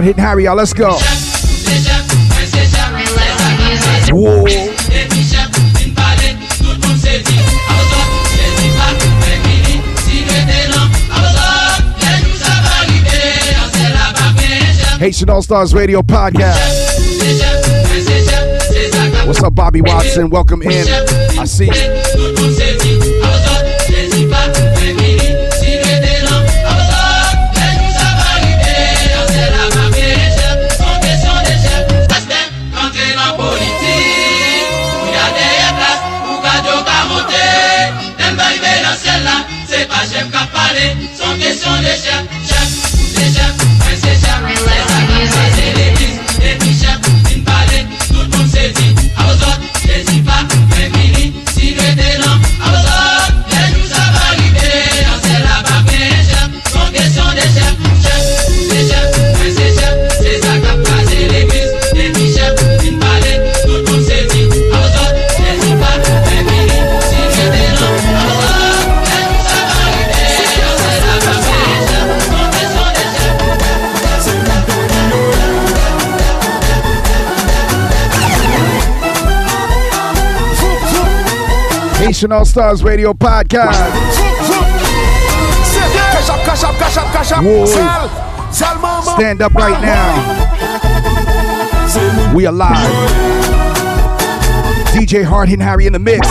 Rive, nan sel la pa mwen chef Haitian All Stars Radio Podcast. What's up, Bobby Watson? Welcome in. I see. Tout pa chef ka pale Haitian All Stars Radio Podcast. Whoa. Zal, Zal maman Stand up right now. We are live. DJ Hard Hitting Harry in the mix.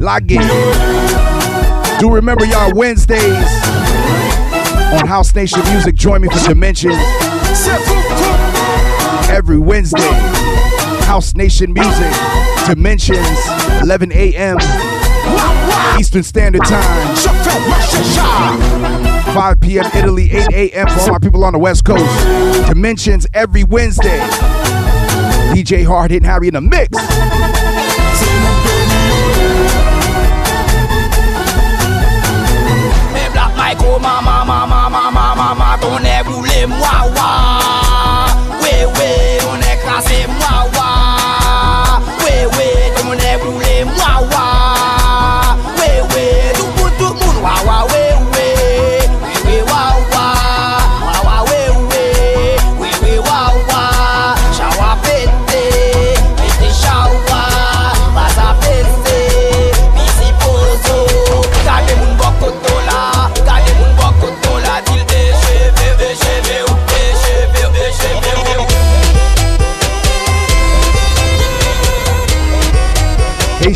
Log in. Do remember y'all Wednesdays on House Nation Music. Join me for Dimensions every Wednesday. House Nation Music, Dimensions, 11 a.m. Eastern Standard Time. 5 p.m. Italy, 8 a.m. for all my people on the West Coast. Dimensions every Wednesday. DJ Hard Hitting Harry in the mix. On est.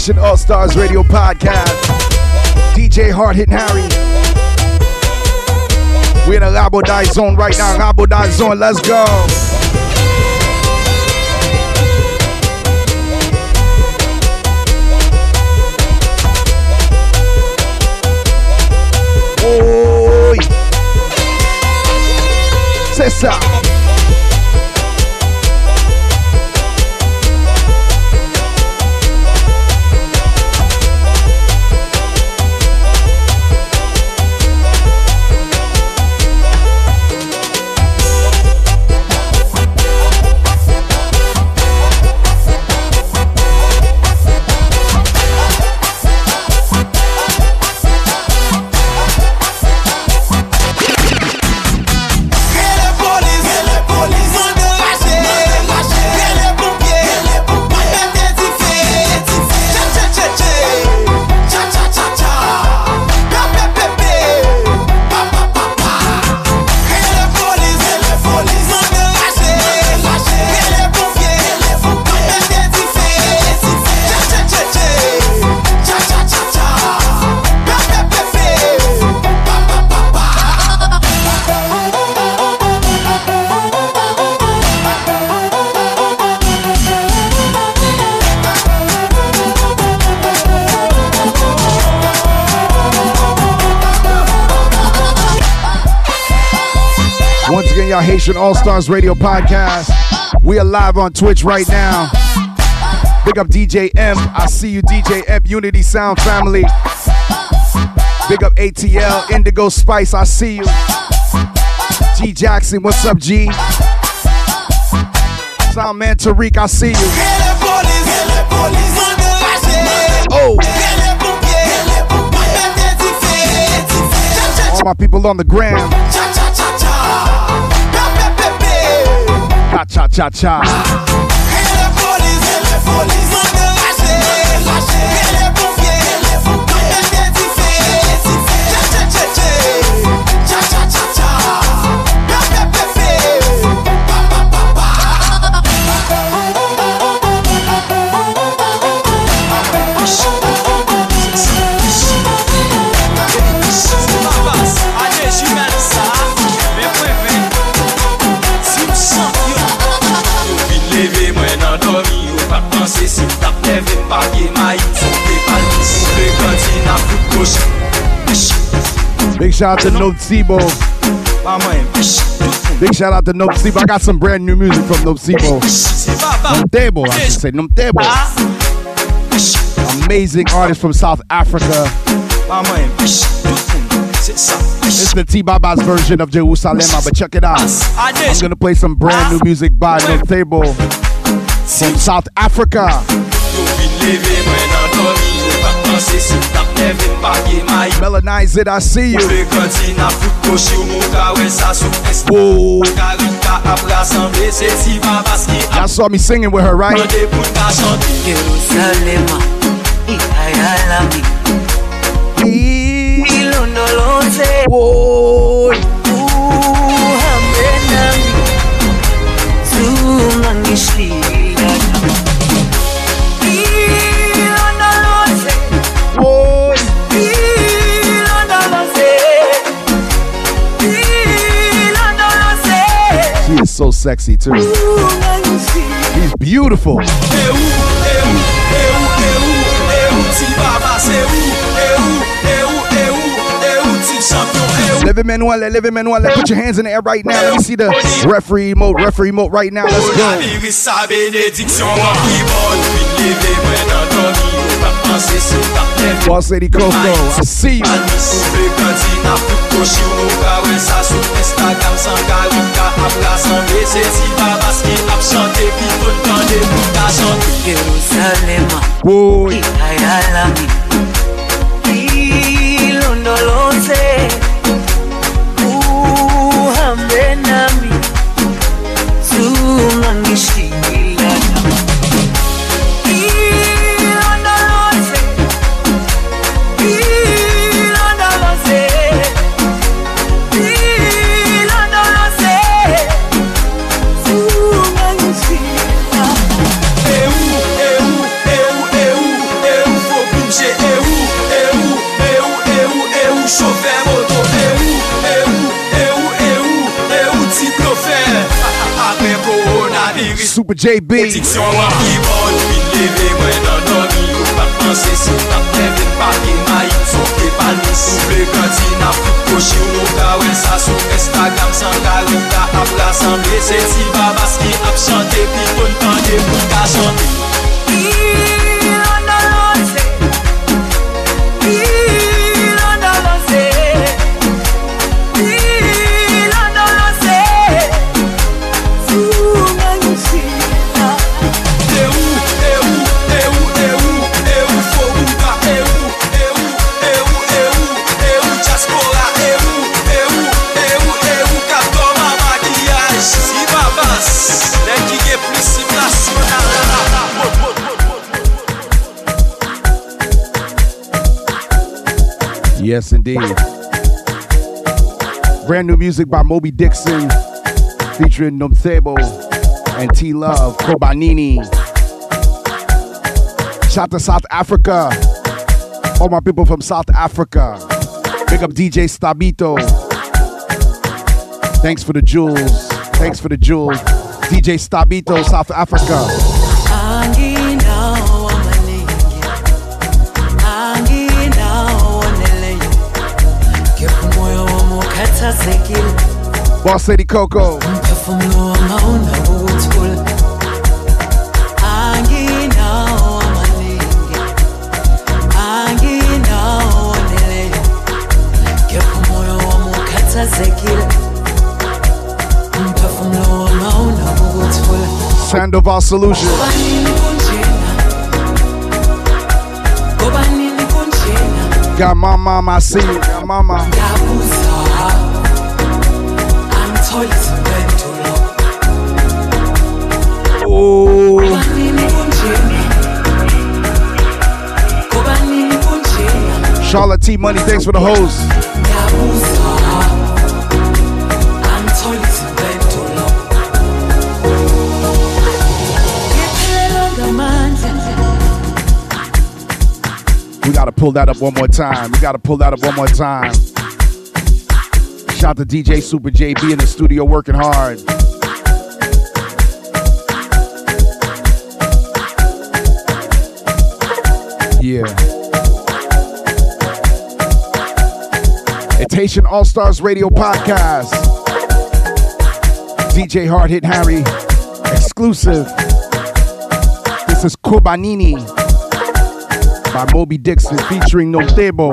Haitian All Stars Radio Podcast. DJ Hard Hitting Harry. We're in a Labo Die Zone right now. Labo Die Zone, let's go. Oi. C'est. Y'all Haitian All Stars Radio Podcast. We are live on Twitch right now. Big up DJ M. I see you, DJ M. Unity Sound Family. Big up ATL, Indigo Spice. I see you. G Jackson, what's up, G? Sound man Tariq, I see you. Oh. My people on the gram. Cha cha cha cha. Big shout out to Nope Sibo. Big shout out to Nope Sibo. I got some brand new music from Nope Sibo. Nomcebo, I should say. Nomcebo. Amazing artist from South Africa. This is the T Baba's version of Jerusalem, but check it out. I'm gonna play some brand new music by Nomcebo from South Africa. Melanize it, I see you. Pe kanti na fout kosh yo mou ka we sa sou est Whoa. Karika ap rassemble se ti babas ki Y'all saw me singing with her, right? Mande so sexy too. He's beautiful. Living Manuel, living Manuel, put your hands in the air right now. Let me see the referee mode, referee mode right now. Let's go. Boss Lady Coco, I see you. ap rassemble Se ti baras ki ap chante Pi tout kande pou ka chante Yerusalema Ki haya lami Super JB Mwen Yes, indeed. Brand new music by Mobi Dixon, featuring Nomcebo and T Love, Kobanini. Shout to South Africa. All my people from South Africa. Big up DJ Stabito. Thanks for the jewels. Thanks for the jewels. DJ Stabito, South Africa. Umphefumulo wami awunakuthula Sandoval Solution. Got my mama, I see you. Got mama. Oh. Charlotte T Money, thanks for the ngamandla We gotta pull that up one more time. We gotta pull that up one more time. Shout to DJ Super JB in the studio working hard. Yeah. It's All Stars Radio Podcast. DJ Hard Hit Harry. Exclusive. This is Kobanini by Mobi Dixon featuring Nomcebo,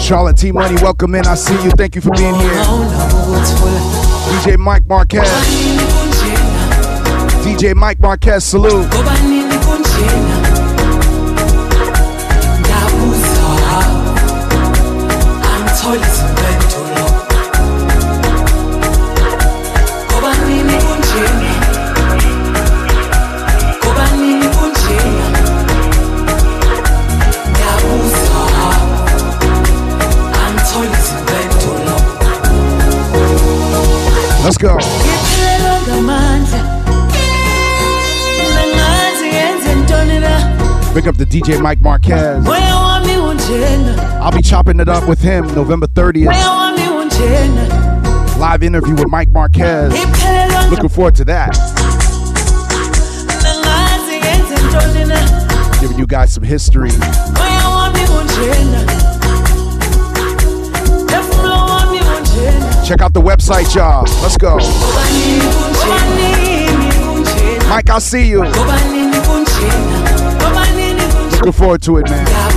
Charlotte T Money, welcome in. I see you. Thank you for being here. DJ Mike Marquez. DJ Mike Marquez, salute. Go. ntoni na Pick up the DJ Mike Marquez. I'll be chopping it up with him November 30th. moya wami unjena Live interview with Mike Marquez. Looking forward to that. Giving you guys some history. Check out the website, y'all. Let's go. Mike, I'll see you. Looking forward to it, man.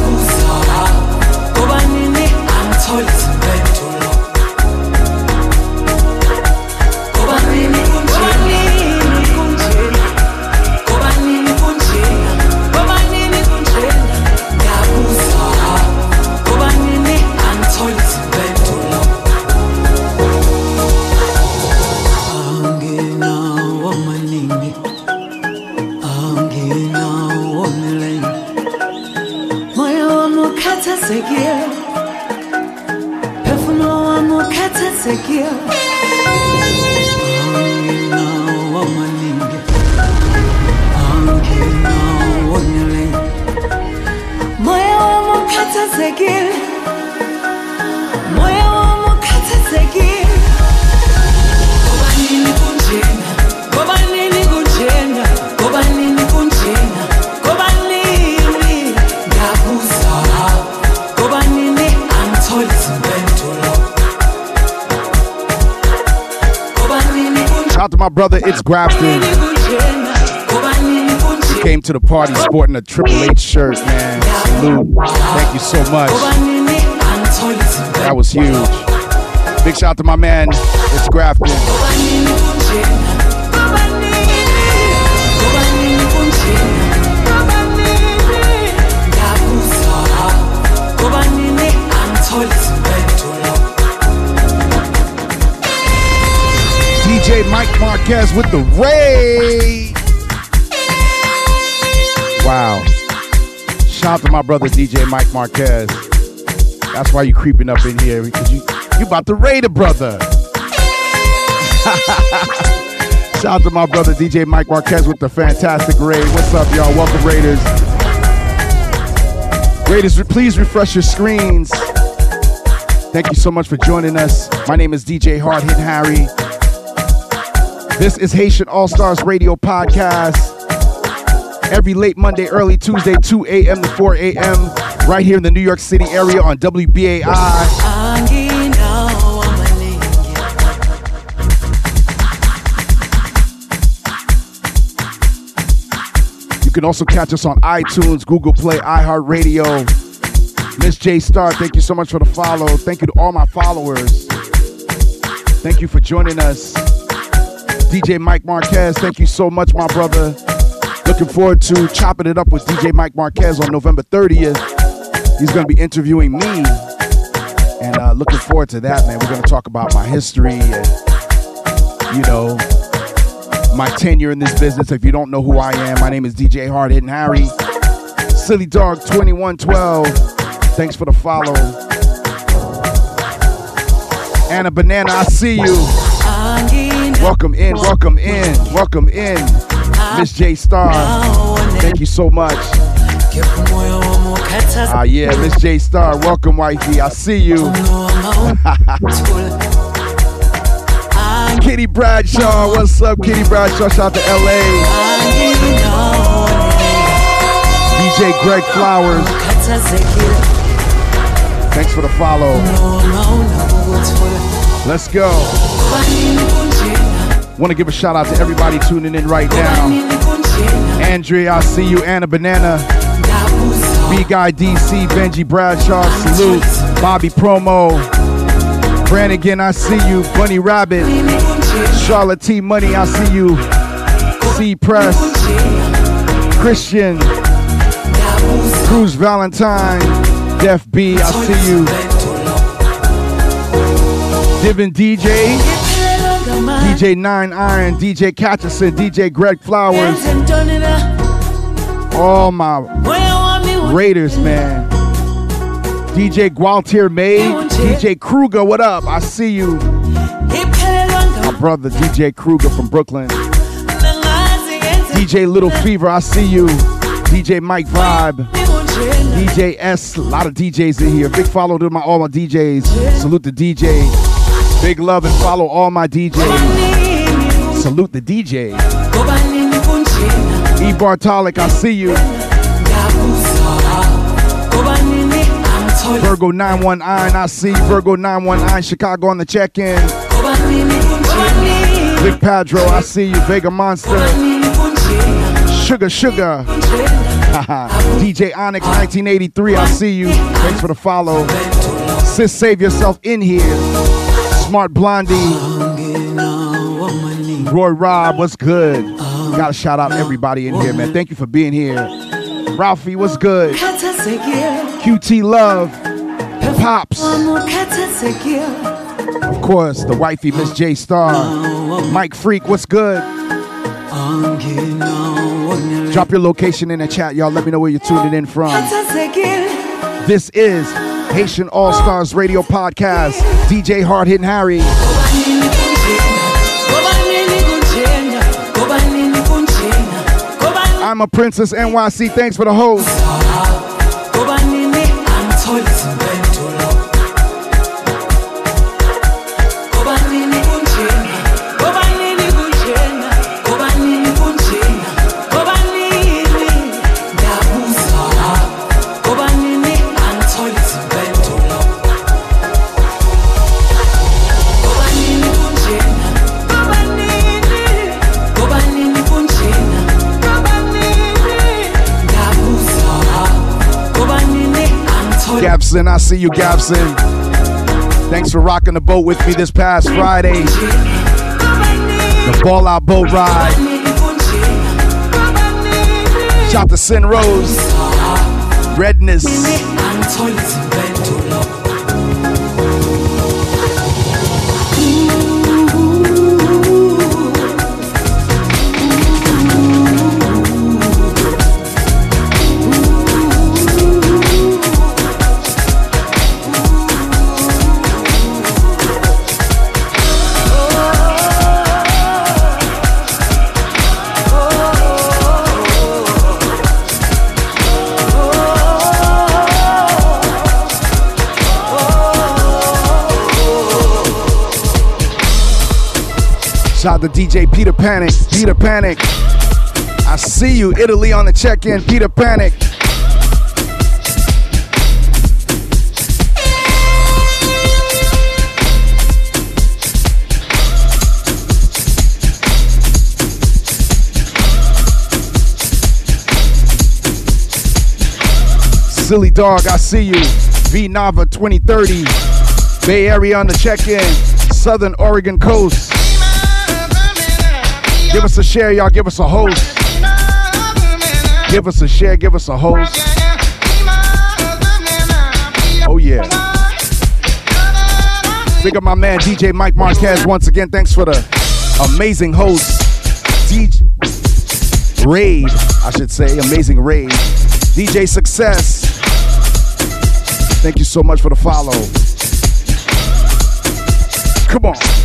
Brother, it's kunjena He came to the party sporting a Triple H shirt, man. Salute. Thank you so much. That was huge. Big shout out to my man, it's Grafton. Mike Marquez with the raid. Wow. Shout out to my brother DJ Mike Marquez. That's why you creeping up in here because you you about to raid a brother. Shout out to my brother DJ Mike Marquez with the fantastic raid. What's up, y'all? Welcome, Raiders. Raiders, please refresh your screens. Thank you so much for joining us. My name is DJ Hard Hit Harry. This is Haitian All Stars Radio Podcast. Every late Monday, early Tuesday, 2 a.m. to 4 a.m. Right here in the New York City area on WBAI. You can also catch us on iTunes, Google Play, iHeartRadio. Miss J Star, thank you so much for the follow. Thank you to all my followers. Thank you for joining us. DJ Mike Marquez, thank you so much, my brother. Looking forward to chopping it up with DJ Mike Marquez on November 30th. He's going to be interviewing me. And uh, looking forward to that, man. We're going to talk about my history and, you know, my tenure in this business. If you don't know who I am, my name is DJ Hard Hitting Harry. Silly Dog 2112. Thanks for the follow. Anna Banana, I see you. Welcome in, welcome in, welcome in. Miss J Star. Thank you so much. Ah, yeah, Miss J Star. Welcome, wifey. I see you. Kitty Bradshaw. What's up, Kitty Bradshaw? Shout out to LA. DJ Greg Flowers. Thanks for the follow. Let's go. Want to give a shout out to everybody tuning in right now. Andrea, I see you. Anna Banana. ngiyabuza B Guy DC, Benji Bradshaw, salute. Bobby Promo. Brannigan, I see you. Bunny Rabbit. Charlotte T Money, I see you. C Press. Christian. Cruz Valentine. Def B, I see you. Divin DJ. DJ Nine Iron. DJ Catcherson. DJ Greg Flowers. All my Raiders, man. DJ Gualtier May, DJ Kruger, what up? I see you. My brother DJ Kruger from Brooklyn. DJ Little Fever, I see you. DJ Mike Vibe. DJ S, a lot of DJs in here. Big follow to my all my DJs. Salute the DJ. Big love and follow all my DJs. Salute the DJ. E Bartolic, I see you. Virgo 919, I see Virgo 919, Chicago on the check-in. Big Padro, I see you. Vega Monster. Sugar Sugar. DJ Onyx 1983, I see you. Thanks for the follow. Sis, save yourself in here. Smart Blondie. Roy Rob, what's good? Gotta shout out everybody in here, man. Thank you for being here. Ralphie, what's good? QT Love. Pops. Of course, the wifey, Miss J Star. Mike Freak, what's good? Drop your location in the chat, y'all. Let me know where you're tuning in from. This is Haitian All Stars Radio Podcast. DJ Hard Hitting Harry. I'm a Princess NYC. Thanks for the host. Gabson, I see you, Gabson. Thanks for rocking the boat with me this past Friday. The ball out boat ride. Shout to Sin Rose. Redness. Shout out to DJ Peter Panic. Peter Panic. I see you, Italy on the check-in. Peter Panic. Silly Dog, I see you. V Nava 2030. Bay Area on the check-in. Southern Oregon Coast. Give us a share, y'all. Give us a host. Give us a share. Give us a host. Oh, yeah. Big up my man, DJ Mike Marquez. Once again, thanks for the amazing host. DJ Raid, I should say. Amazing Raid. DJ Success. Thank you so much for the follow. Come on.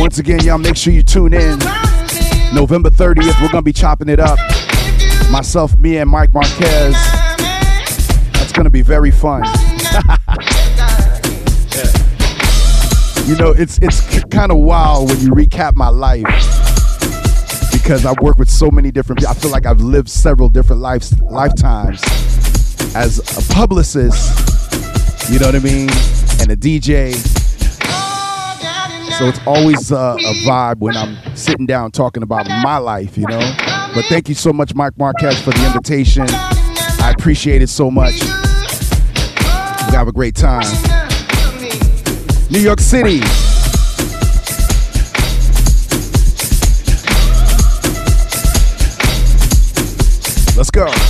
Once again, y'all make sure you tune in. November 30th, we're gonna be chopping it up. Myself, me, and Mike Marquez. That's gonna be very fun. you know, it's it's kind of wild when you recap my life because I work with so many different people. I feel like I've lived several different lives lifetimes as a publicist. You know what I mean? And a DJ. So it's always uh, a vibe when I'm sitting down talking about my life, you know. But thank you so much, Mike Marquez, for the invitation. I appreciate it so much. We have a great time. New York City. Let's go.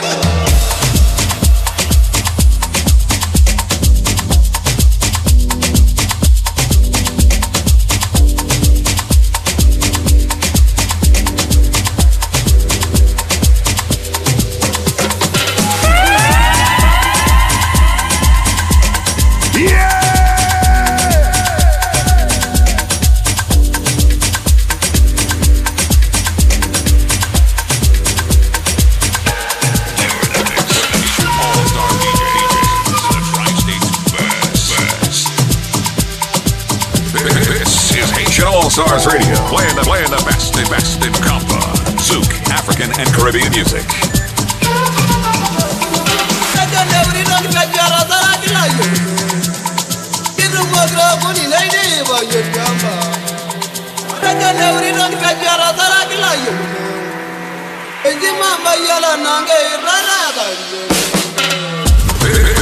Stars Radio, playing the playing the best, the best in compa, Zouk, African and Caribbean music.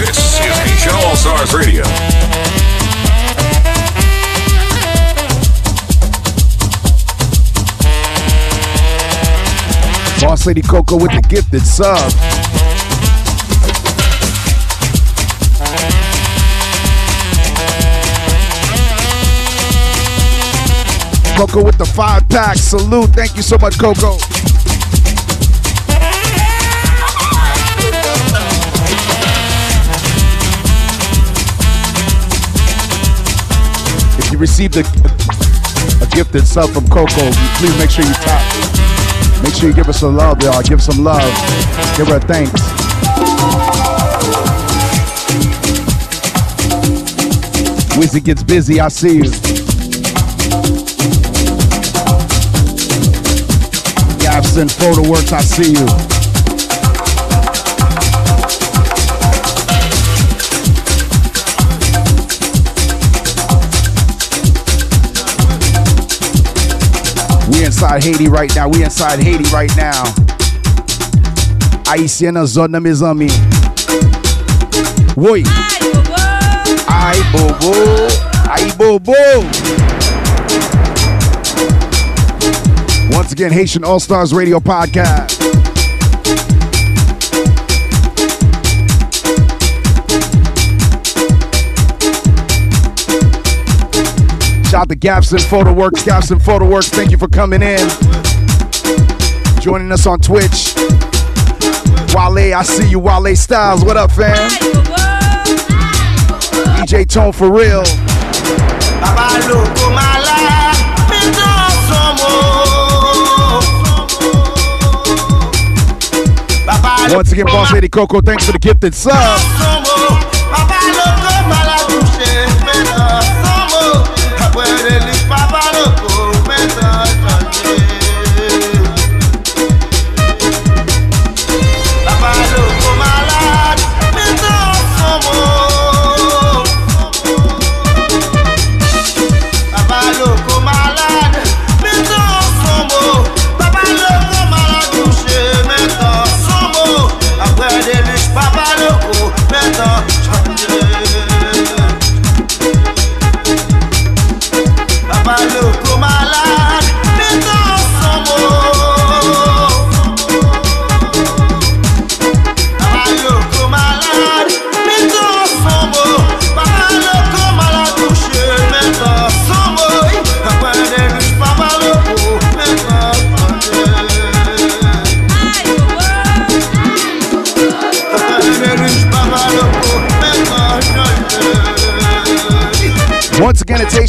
This is Haitian All Stars Radio. Boss Lady Coco with the gifted sub. Coco with the five pack. Salute. Thank you so much, Coco. If you received a, a gifted sub from Coco, please make sure you tap. Make sure you give us some love, y'all. Give some love. Give her a thanks. Wizzy gets busy. I see you. Gabson Photo Works. I see you. We inside Haiti right now. We inside Haiti right now. Haitienne zone mes amis. Oui. Aïe bobo. Aïe bobo. Once again, Haitian All Stars Radio Podcast. Shout out to Gabson Photo Works. Gabson Photo Works, thank you for coming in. Joining us on Twitch. Wale, I see you, Wale Styles. What up, fam? DJ Tone for real. Once again, Boss Lady Coco, thanks for the gifted sub.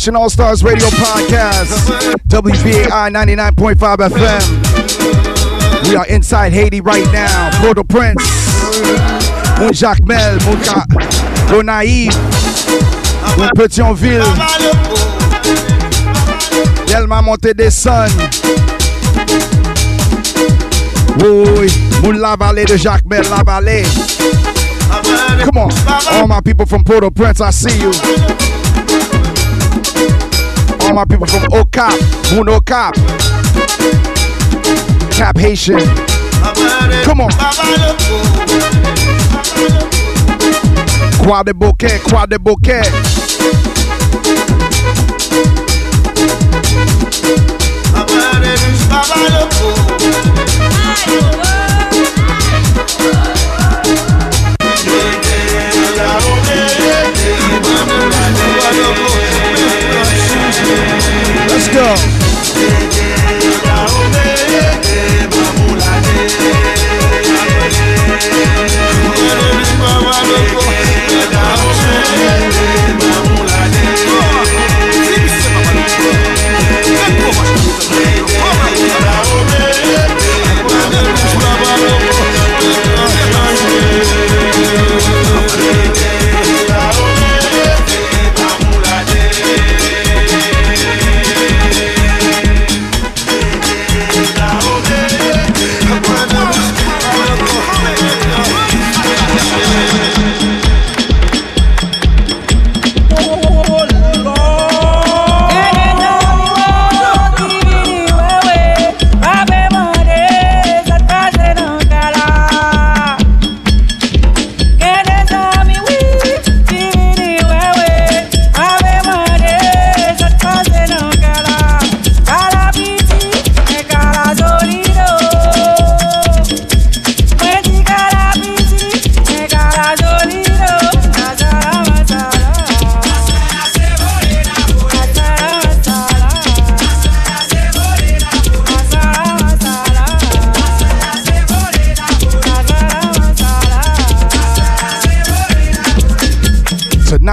Haitian All Stars Radio Podcast. WBAI 99.5 FM. We are inside Haiti right now. Port au Prince. Mon Jacmel. Mon Ca- Gonaïves. Ou Pétionville. Delma Monté des Sun. Oui. Moun La Vallée de Jacmel La Vallée. Come on. All my people from Port-au-Prince, I see you. All my people from Okap, Moon Okap. Cap Haitian. Come on. Croix-des-Bouquets, Croix de Bouquet. Let's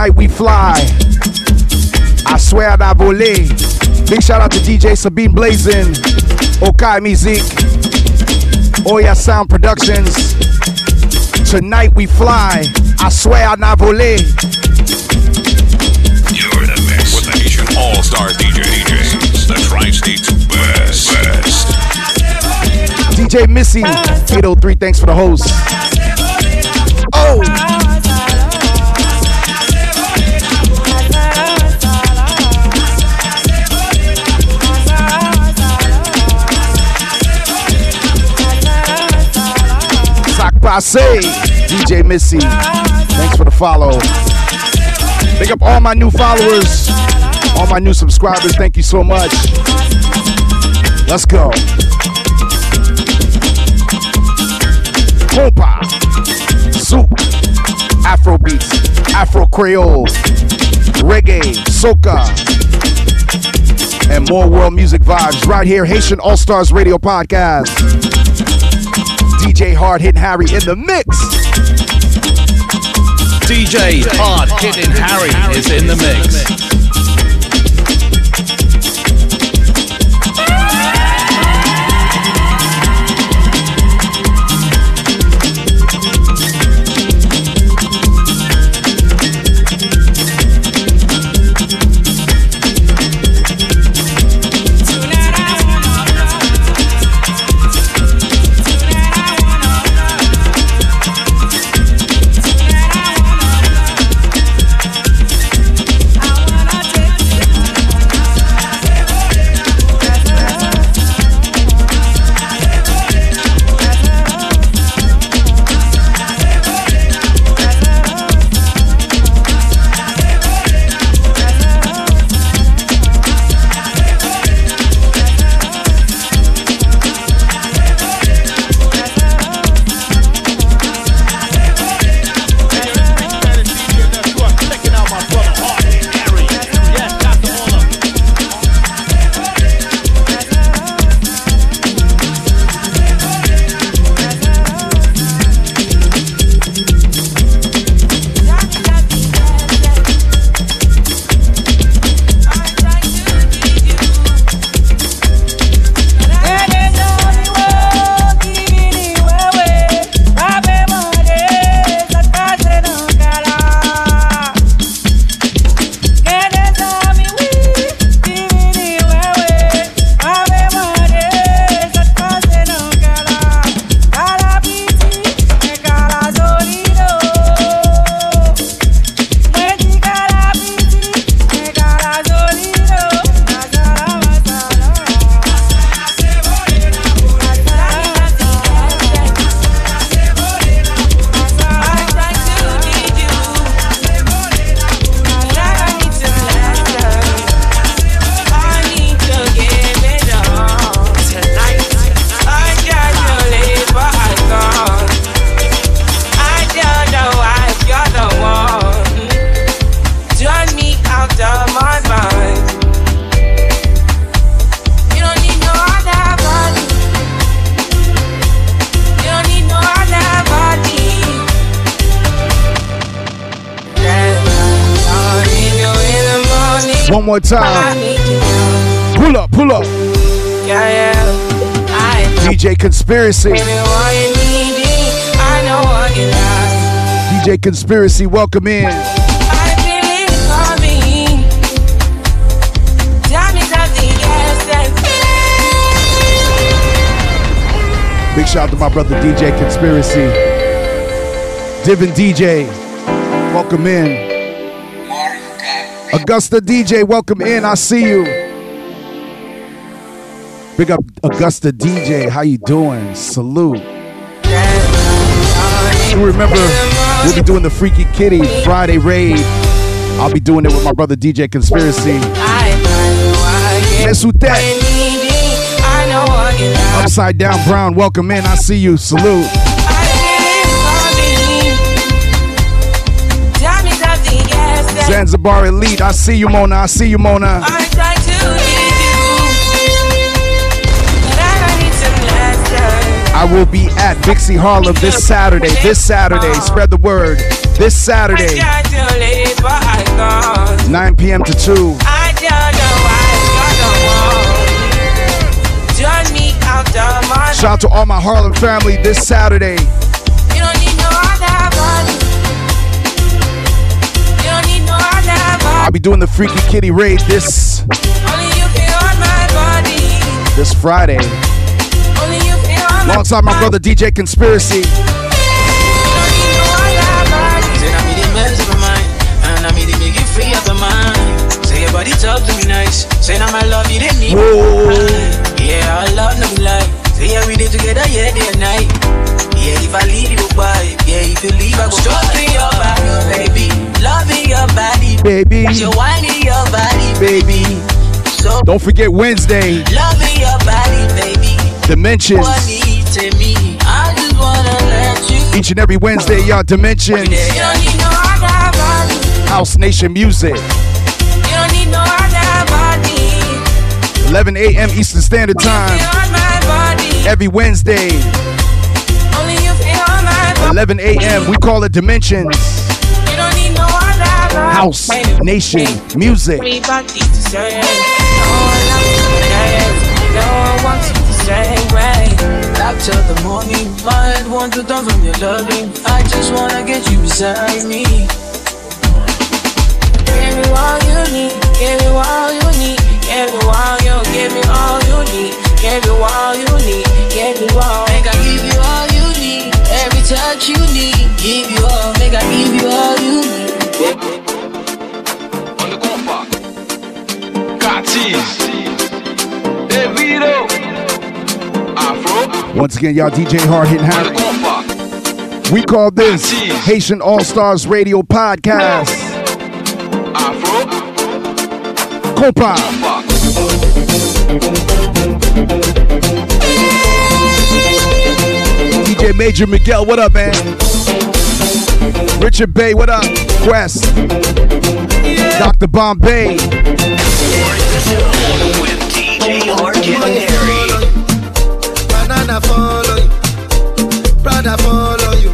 Tonight we fly. I swear I volé. Big shout out to DJ Sabine Blazin, Okai Music, oh, Oya Sound Productions. Tonight we fly. I swear I volé. You're in a mix with the Haitian All Stars DJ DJs, the Tri-State's best. best. DJ Missy, 803, thanks for the host. Oh! Sac say, DJ Missy, thanks for the follow. Big up all my new followers, all my new subscribers, thank you so much. Let's go. Compa, Zouk, Afro beats, Afro Creole, reggae, soca, and more world music vibes right here, Haitian All Stars Radio Podcast. DJ Hard Hitting Harry in the mix. DJ Hard Hitting Harry is in the mix. More time. Pull up, pull up. Yeah, yeah. DJ Conspiracy. Baby, what you need, I know what you like. DJ Conspiracy, welcome in. I feel it coming. Tell me something, yes, yes. Big shout out to my brother DJ Conspiracy. Divin DJ, welcome in. Augusta DJ, welcome in. I see you. Big up Augusta DJ. How you doing? Salute. You remember we'll be doing the Freaky Kitty Friday raid. I'll be doing it with my brother DJ Conspiracy. Like. Upside Down Brown, welcome in. I see you. Salute. Zanzibar Elite. I see you, Mona. I see you, Mona. I try to give you, I don't need some lessons. I will be at Dixie Harlem this Saturday. This Saturday. Spread the word. This Saturday, I try to live, but I can't. 9 p.m. to 2. I don't know why I don't want. Turn me out of my Shout out to all my Harlem family this Saturday. I'll be doing the Freaky Kitty raid this Only you can hold my body. this Friday. Only you can hold my Alongside my brother DJ Conspiracy. Say I me the mess of my mind, and I me the make you free up your mind. Say your body talk to me nice. Say now my love you didn't need. Yeah, I love no lie. Say yeah we did together, yeah day and night. Yeah, if I leave you go by. Yeah, if you leave I go. Stroking your body, baby. Loving your body, Baby. You whining your body, baby. So Don't forget Wednesday, loving your body, baby. Dimensions. To me? I just wanna let you. Each and every Wednesday, y'all, Dimensions. You don't need no other body. House Nation Music. You don't need no other body. 11 a.m. Eastern Standard Time. On my body. Every Wednesday, 11 a.m. We call it Dimensions. House Nation Music. Back till the morning, my head wants to your loving. I just wanna get you beside me. Give me all you need. Give me all you need. Give me all you. Give me all you need. Give me all you need. Give me all. I give you all touch you need. Give you all. Make I give you all you need. Catis. Davido. Afro. Once again, y'all, DJ Hard Hitting Harry. We call this Haitian All Stars Radio Podcast. Afro Compa. Major Miguel, what up, man? Richard Bay, what up? Quest. Dr. Bombay. Banana follow you, brother follow you,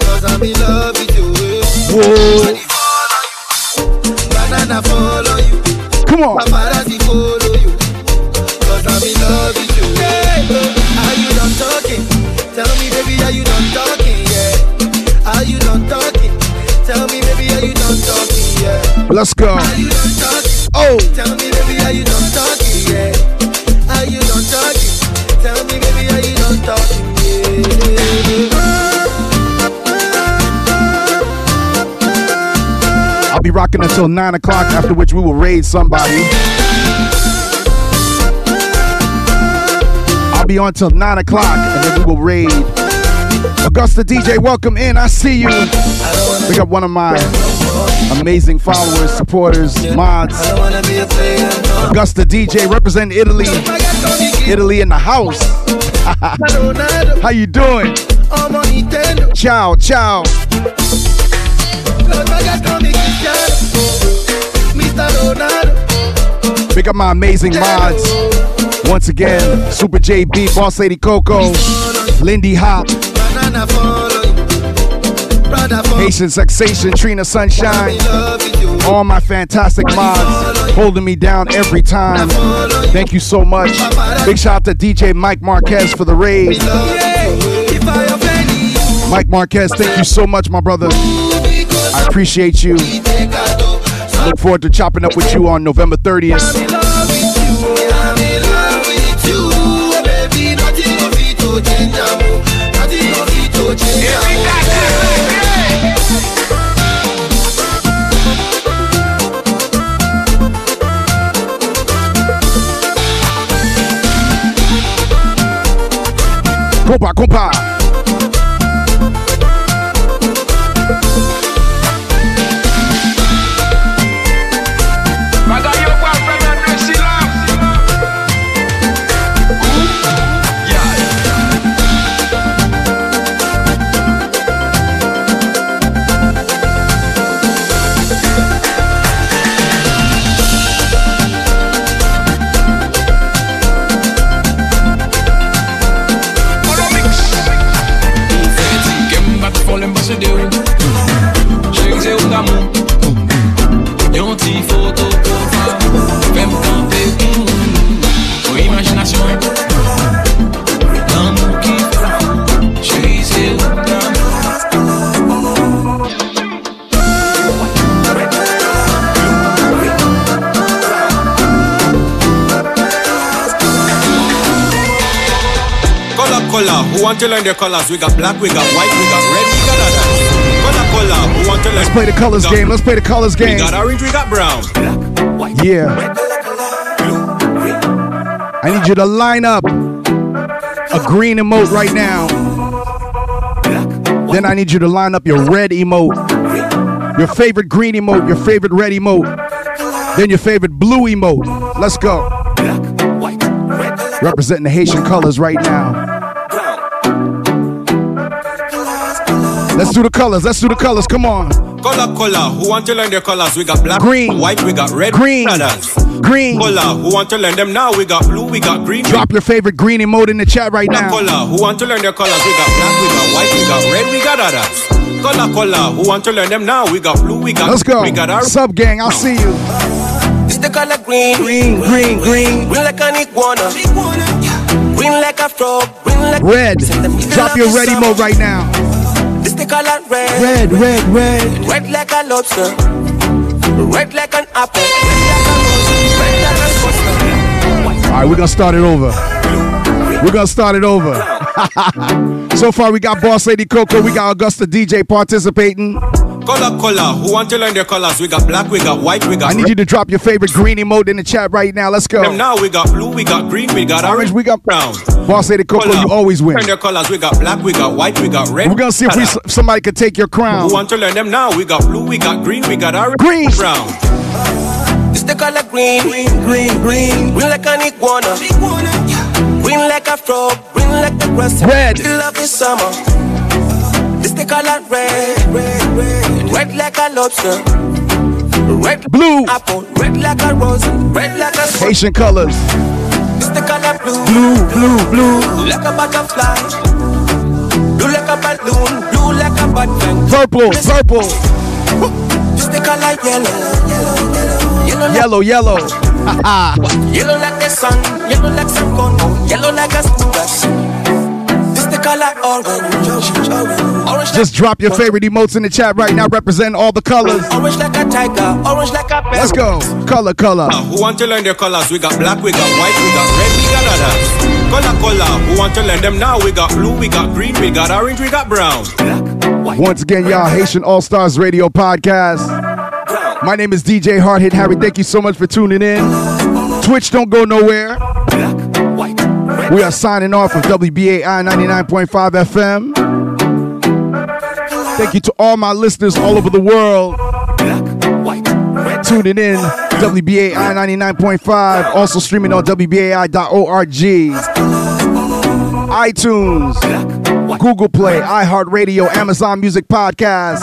cause I'm in love with you. Eh. Whoa. Banana follow you, come on, you done talking? Tell me, baby, are you done talking? Yeah. Let's go. Are you done talking? Oh. Tell me, baby, are you done talking? Yeah. Are you done talking? Tell me, baby, are you done talking? I'll be rocking until 9 o'clock, after which we will raid somebody. I'll be on till 9 o'clock, and then we will raid. Augusta DJ, welcome in. I see you. We got one of my amazing followers, supporters, mods. Augusta DJ, represent Italy. Italy in the house. How you doing? Ciao, ciao. Pick up my amazing mods. Once again, Super JB, Boss Lady Coco, Lindy Hop, Banana follow you, Haitian Sensation, Trina Sunshine. All my fantastic mods holding me down every time. Thank you so much. Big shout out to DJ Mike Marquez for the raid. Mike Marquez, thank you so much, my brother. I appreciate you. Look forward to chopping up with you on November 30th. Compa, compa. Who want to learn their colors? We got black, we got white, we got red, we got others. Color, who want to learn? Let's play the colors we got- game. Let's play the colors We game. got orange, we got brown. Black, white, Yeah. I need you to line up a green emote right now. Then I need you to line up your red emote, your favorite green emote, your favorite red emote, then your favorite blue emote. Let's go. Representing the Haitian colors right now. Let's do the colors. Let's do the colors. Come on. Color, color, who want to learn their colors? We got black, Green. white, we got red, Green. others. Green. Color, who want to learn them now? We got blue, we got green. Drop your favorite green emote in the chat right Color, now. color, who want to learn their colors? We got black, we got white, we got red, we got others. Color, color, who want to learn them now? We got blue, we got Let's go. we got orange. Sub gang, I'll see you. It's the color green, green, green, green, green like an iguana, green like a frog, green like Red. Drop your red emote right now. It's the color red, Red, red, red. red like a lobster, red like an apple, red like a rose, red like a squaster. All right, we're gonna start it over. We're gonna start it over. so far, we got Boss Lady Coco, we got Augusta DJ participating. Color, color, who want to learn their colors? We got black, we got white, we got I need you to drop your favorite green emote in the chat right now. Let's them go. now. We got blue, we got green, we got orange, we got brown. Boss Lady Coco, you always win. Learn their colors. We got black, we got white, we got red. We're gonna see if we, somebody could take your crown. Who want to learn them now? We got blue, we got green, we got orange, Green. brown. It's the color green, green, green, green, green like an iguana, green like a frog, green like the grass. Red. The love is summer. It's the color red, red, red, red like a lobster, red blue, apple, red like a rose, red like a. Haitian colors. It's the color blue, Blue, blue, blue. like a butterfly, blue like a balloon, blue like a button. Purple, purple. It's the color yellow, yellow, Yellow, yellow. Yellow like the sun, yellow like some corn, yellow like a school bus. It's the color orange, orange Just drop your favorite emotes in the chat right now, representing all the colors. orange like a tiger, orange like a bear. Let's go. Color, color. Uh, Who want to learn their colors? We got black, we got white, we got red, we got others. Color, color, who want to learn them now? We got blue, we got green, we got orange, we got brown. Once again, y'all, Haitian All Stars Radio Podcast. My name is DJ Hard Hit Harry. Thank you so much for tuning in. Twitch don't go nowhere. We are signing off of WBAI 99.5 FM. Thank you to all my listeners all over the world. Tuning in, WBAI 99.5. Also streaming on WBAI.org. iTunes, Google Play, iHeartRadio, Amazon Music Podcast,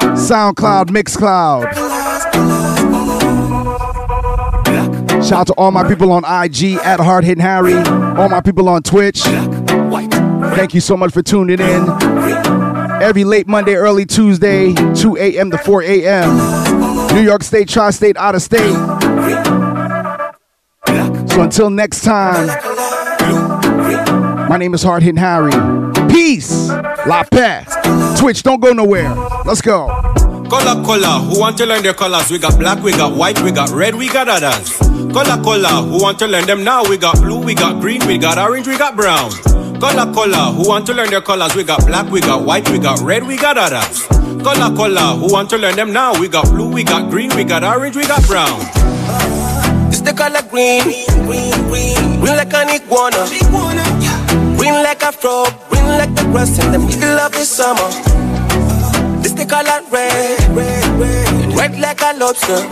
SoundCloud, Mixcloud. Shout out to all my people on IG at Hard Hitting Harry, all my people on Twitch. Thank you so much for tuning in. Every late Monday, early Tuesday, 2 a.m. to 4 a.m. New York State, Tri State, out of state. So until next time, my name is Hard Hitting Harry. Peace. La Paz. Twitch, don't go nowhere. Let's go. Color, color, who want to learn their colors? We got black, we got white, we got red, we got others. Color, color, who want to learn them now? We got blue, we got green, we got orange, we got brown. Color, color, who want to learn their colors? We got black, we got white, we got red, we got others. Color, color, who want to learn them now? We got blue, we got green, we got orange, we got brown. It's the color green, green, green, green like an iguana, green like a frog, green like the grass in the middle of the summer. It's the color red, red, red, red like a lobster,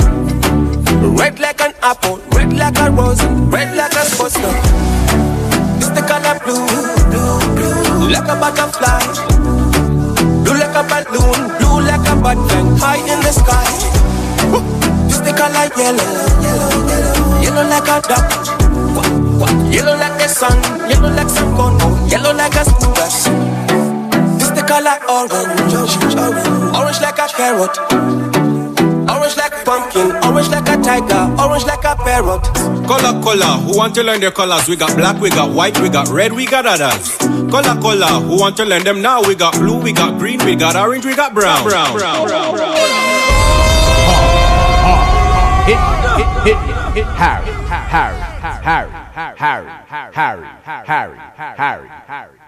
red like an apple, red like a rose, red like a sponsor. It's the color blue, blue, blue, like a butterfly, blue like a balloon, blue like a button. High in the sky. It's the color yellow, yellow, yellow, like a duck. Yellow like the sun, yellow like some corn, yellow like a grass. It's the color orange, orange like a carrot, orange like pumpkin, orange like a tiger, orange like a parrot. Color, color, who want to learn their colors? We got black, we got white, we got red, we got others. Color, color, who want to learn them now? We got blue, we got green, we got orange, we got brown. brown. Hit, hit, hit, hit, Harry, Harry, Harry, Harry, Harry, Harry, Harry, Harry, Harry, Harry.